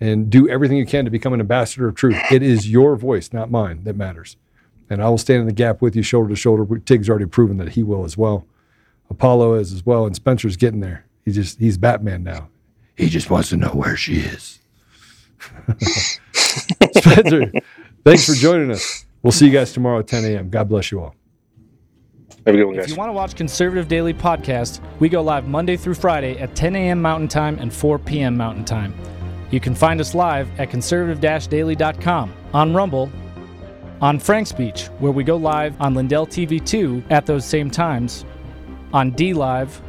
and do everything you can to become an ambassador of truth. It is your voice, not mine, that matters. And I will stand in the gap with you, shoulder to shoulder. Tig's already proven that he will as well. Apollo is as well, and Spencer's getting there. He just he's Batman now. He just wants to know where she is. (laughs) Spencer, thanks for joining us. We'll see you guys tomorrow at 10 a.m. God bless you all. Have a good one, If you want to watch Conservative Daily Podcast, we go live Monday through Friday at 10 a.m. Mountain Time and 4 p.m. Mountain Time. You can find us live at conservative-daily.com, on Rumble, on FrankSpeech, where we go live on Lindell TV 2 at those same times, on DLive,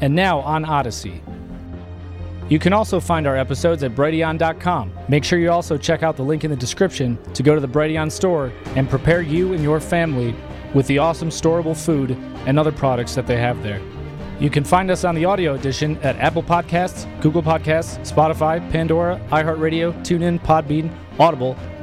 and now on Odysee. You can also find our episodes at Brighteon.com. Make sure you also check out the link in the description to go to the Brighteon store and prepare you and your family with the awesome storable food and other products that they have there. You can find us on the audio edition at Apple Podcasts, Google Podcasts, Spotify, Pandora, iHeartRadio, TuneIn, Podbean, Audible,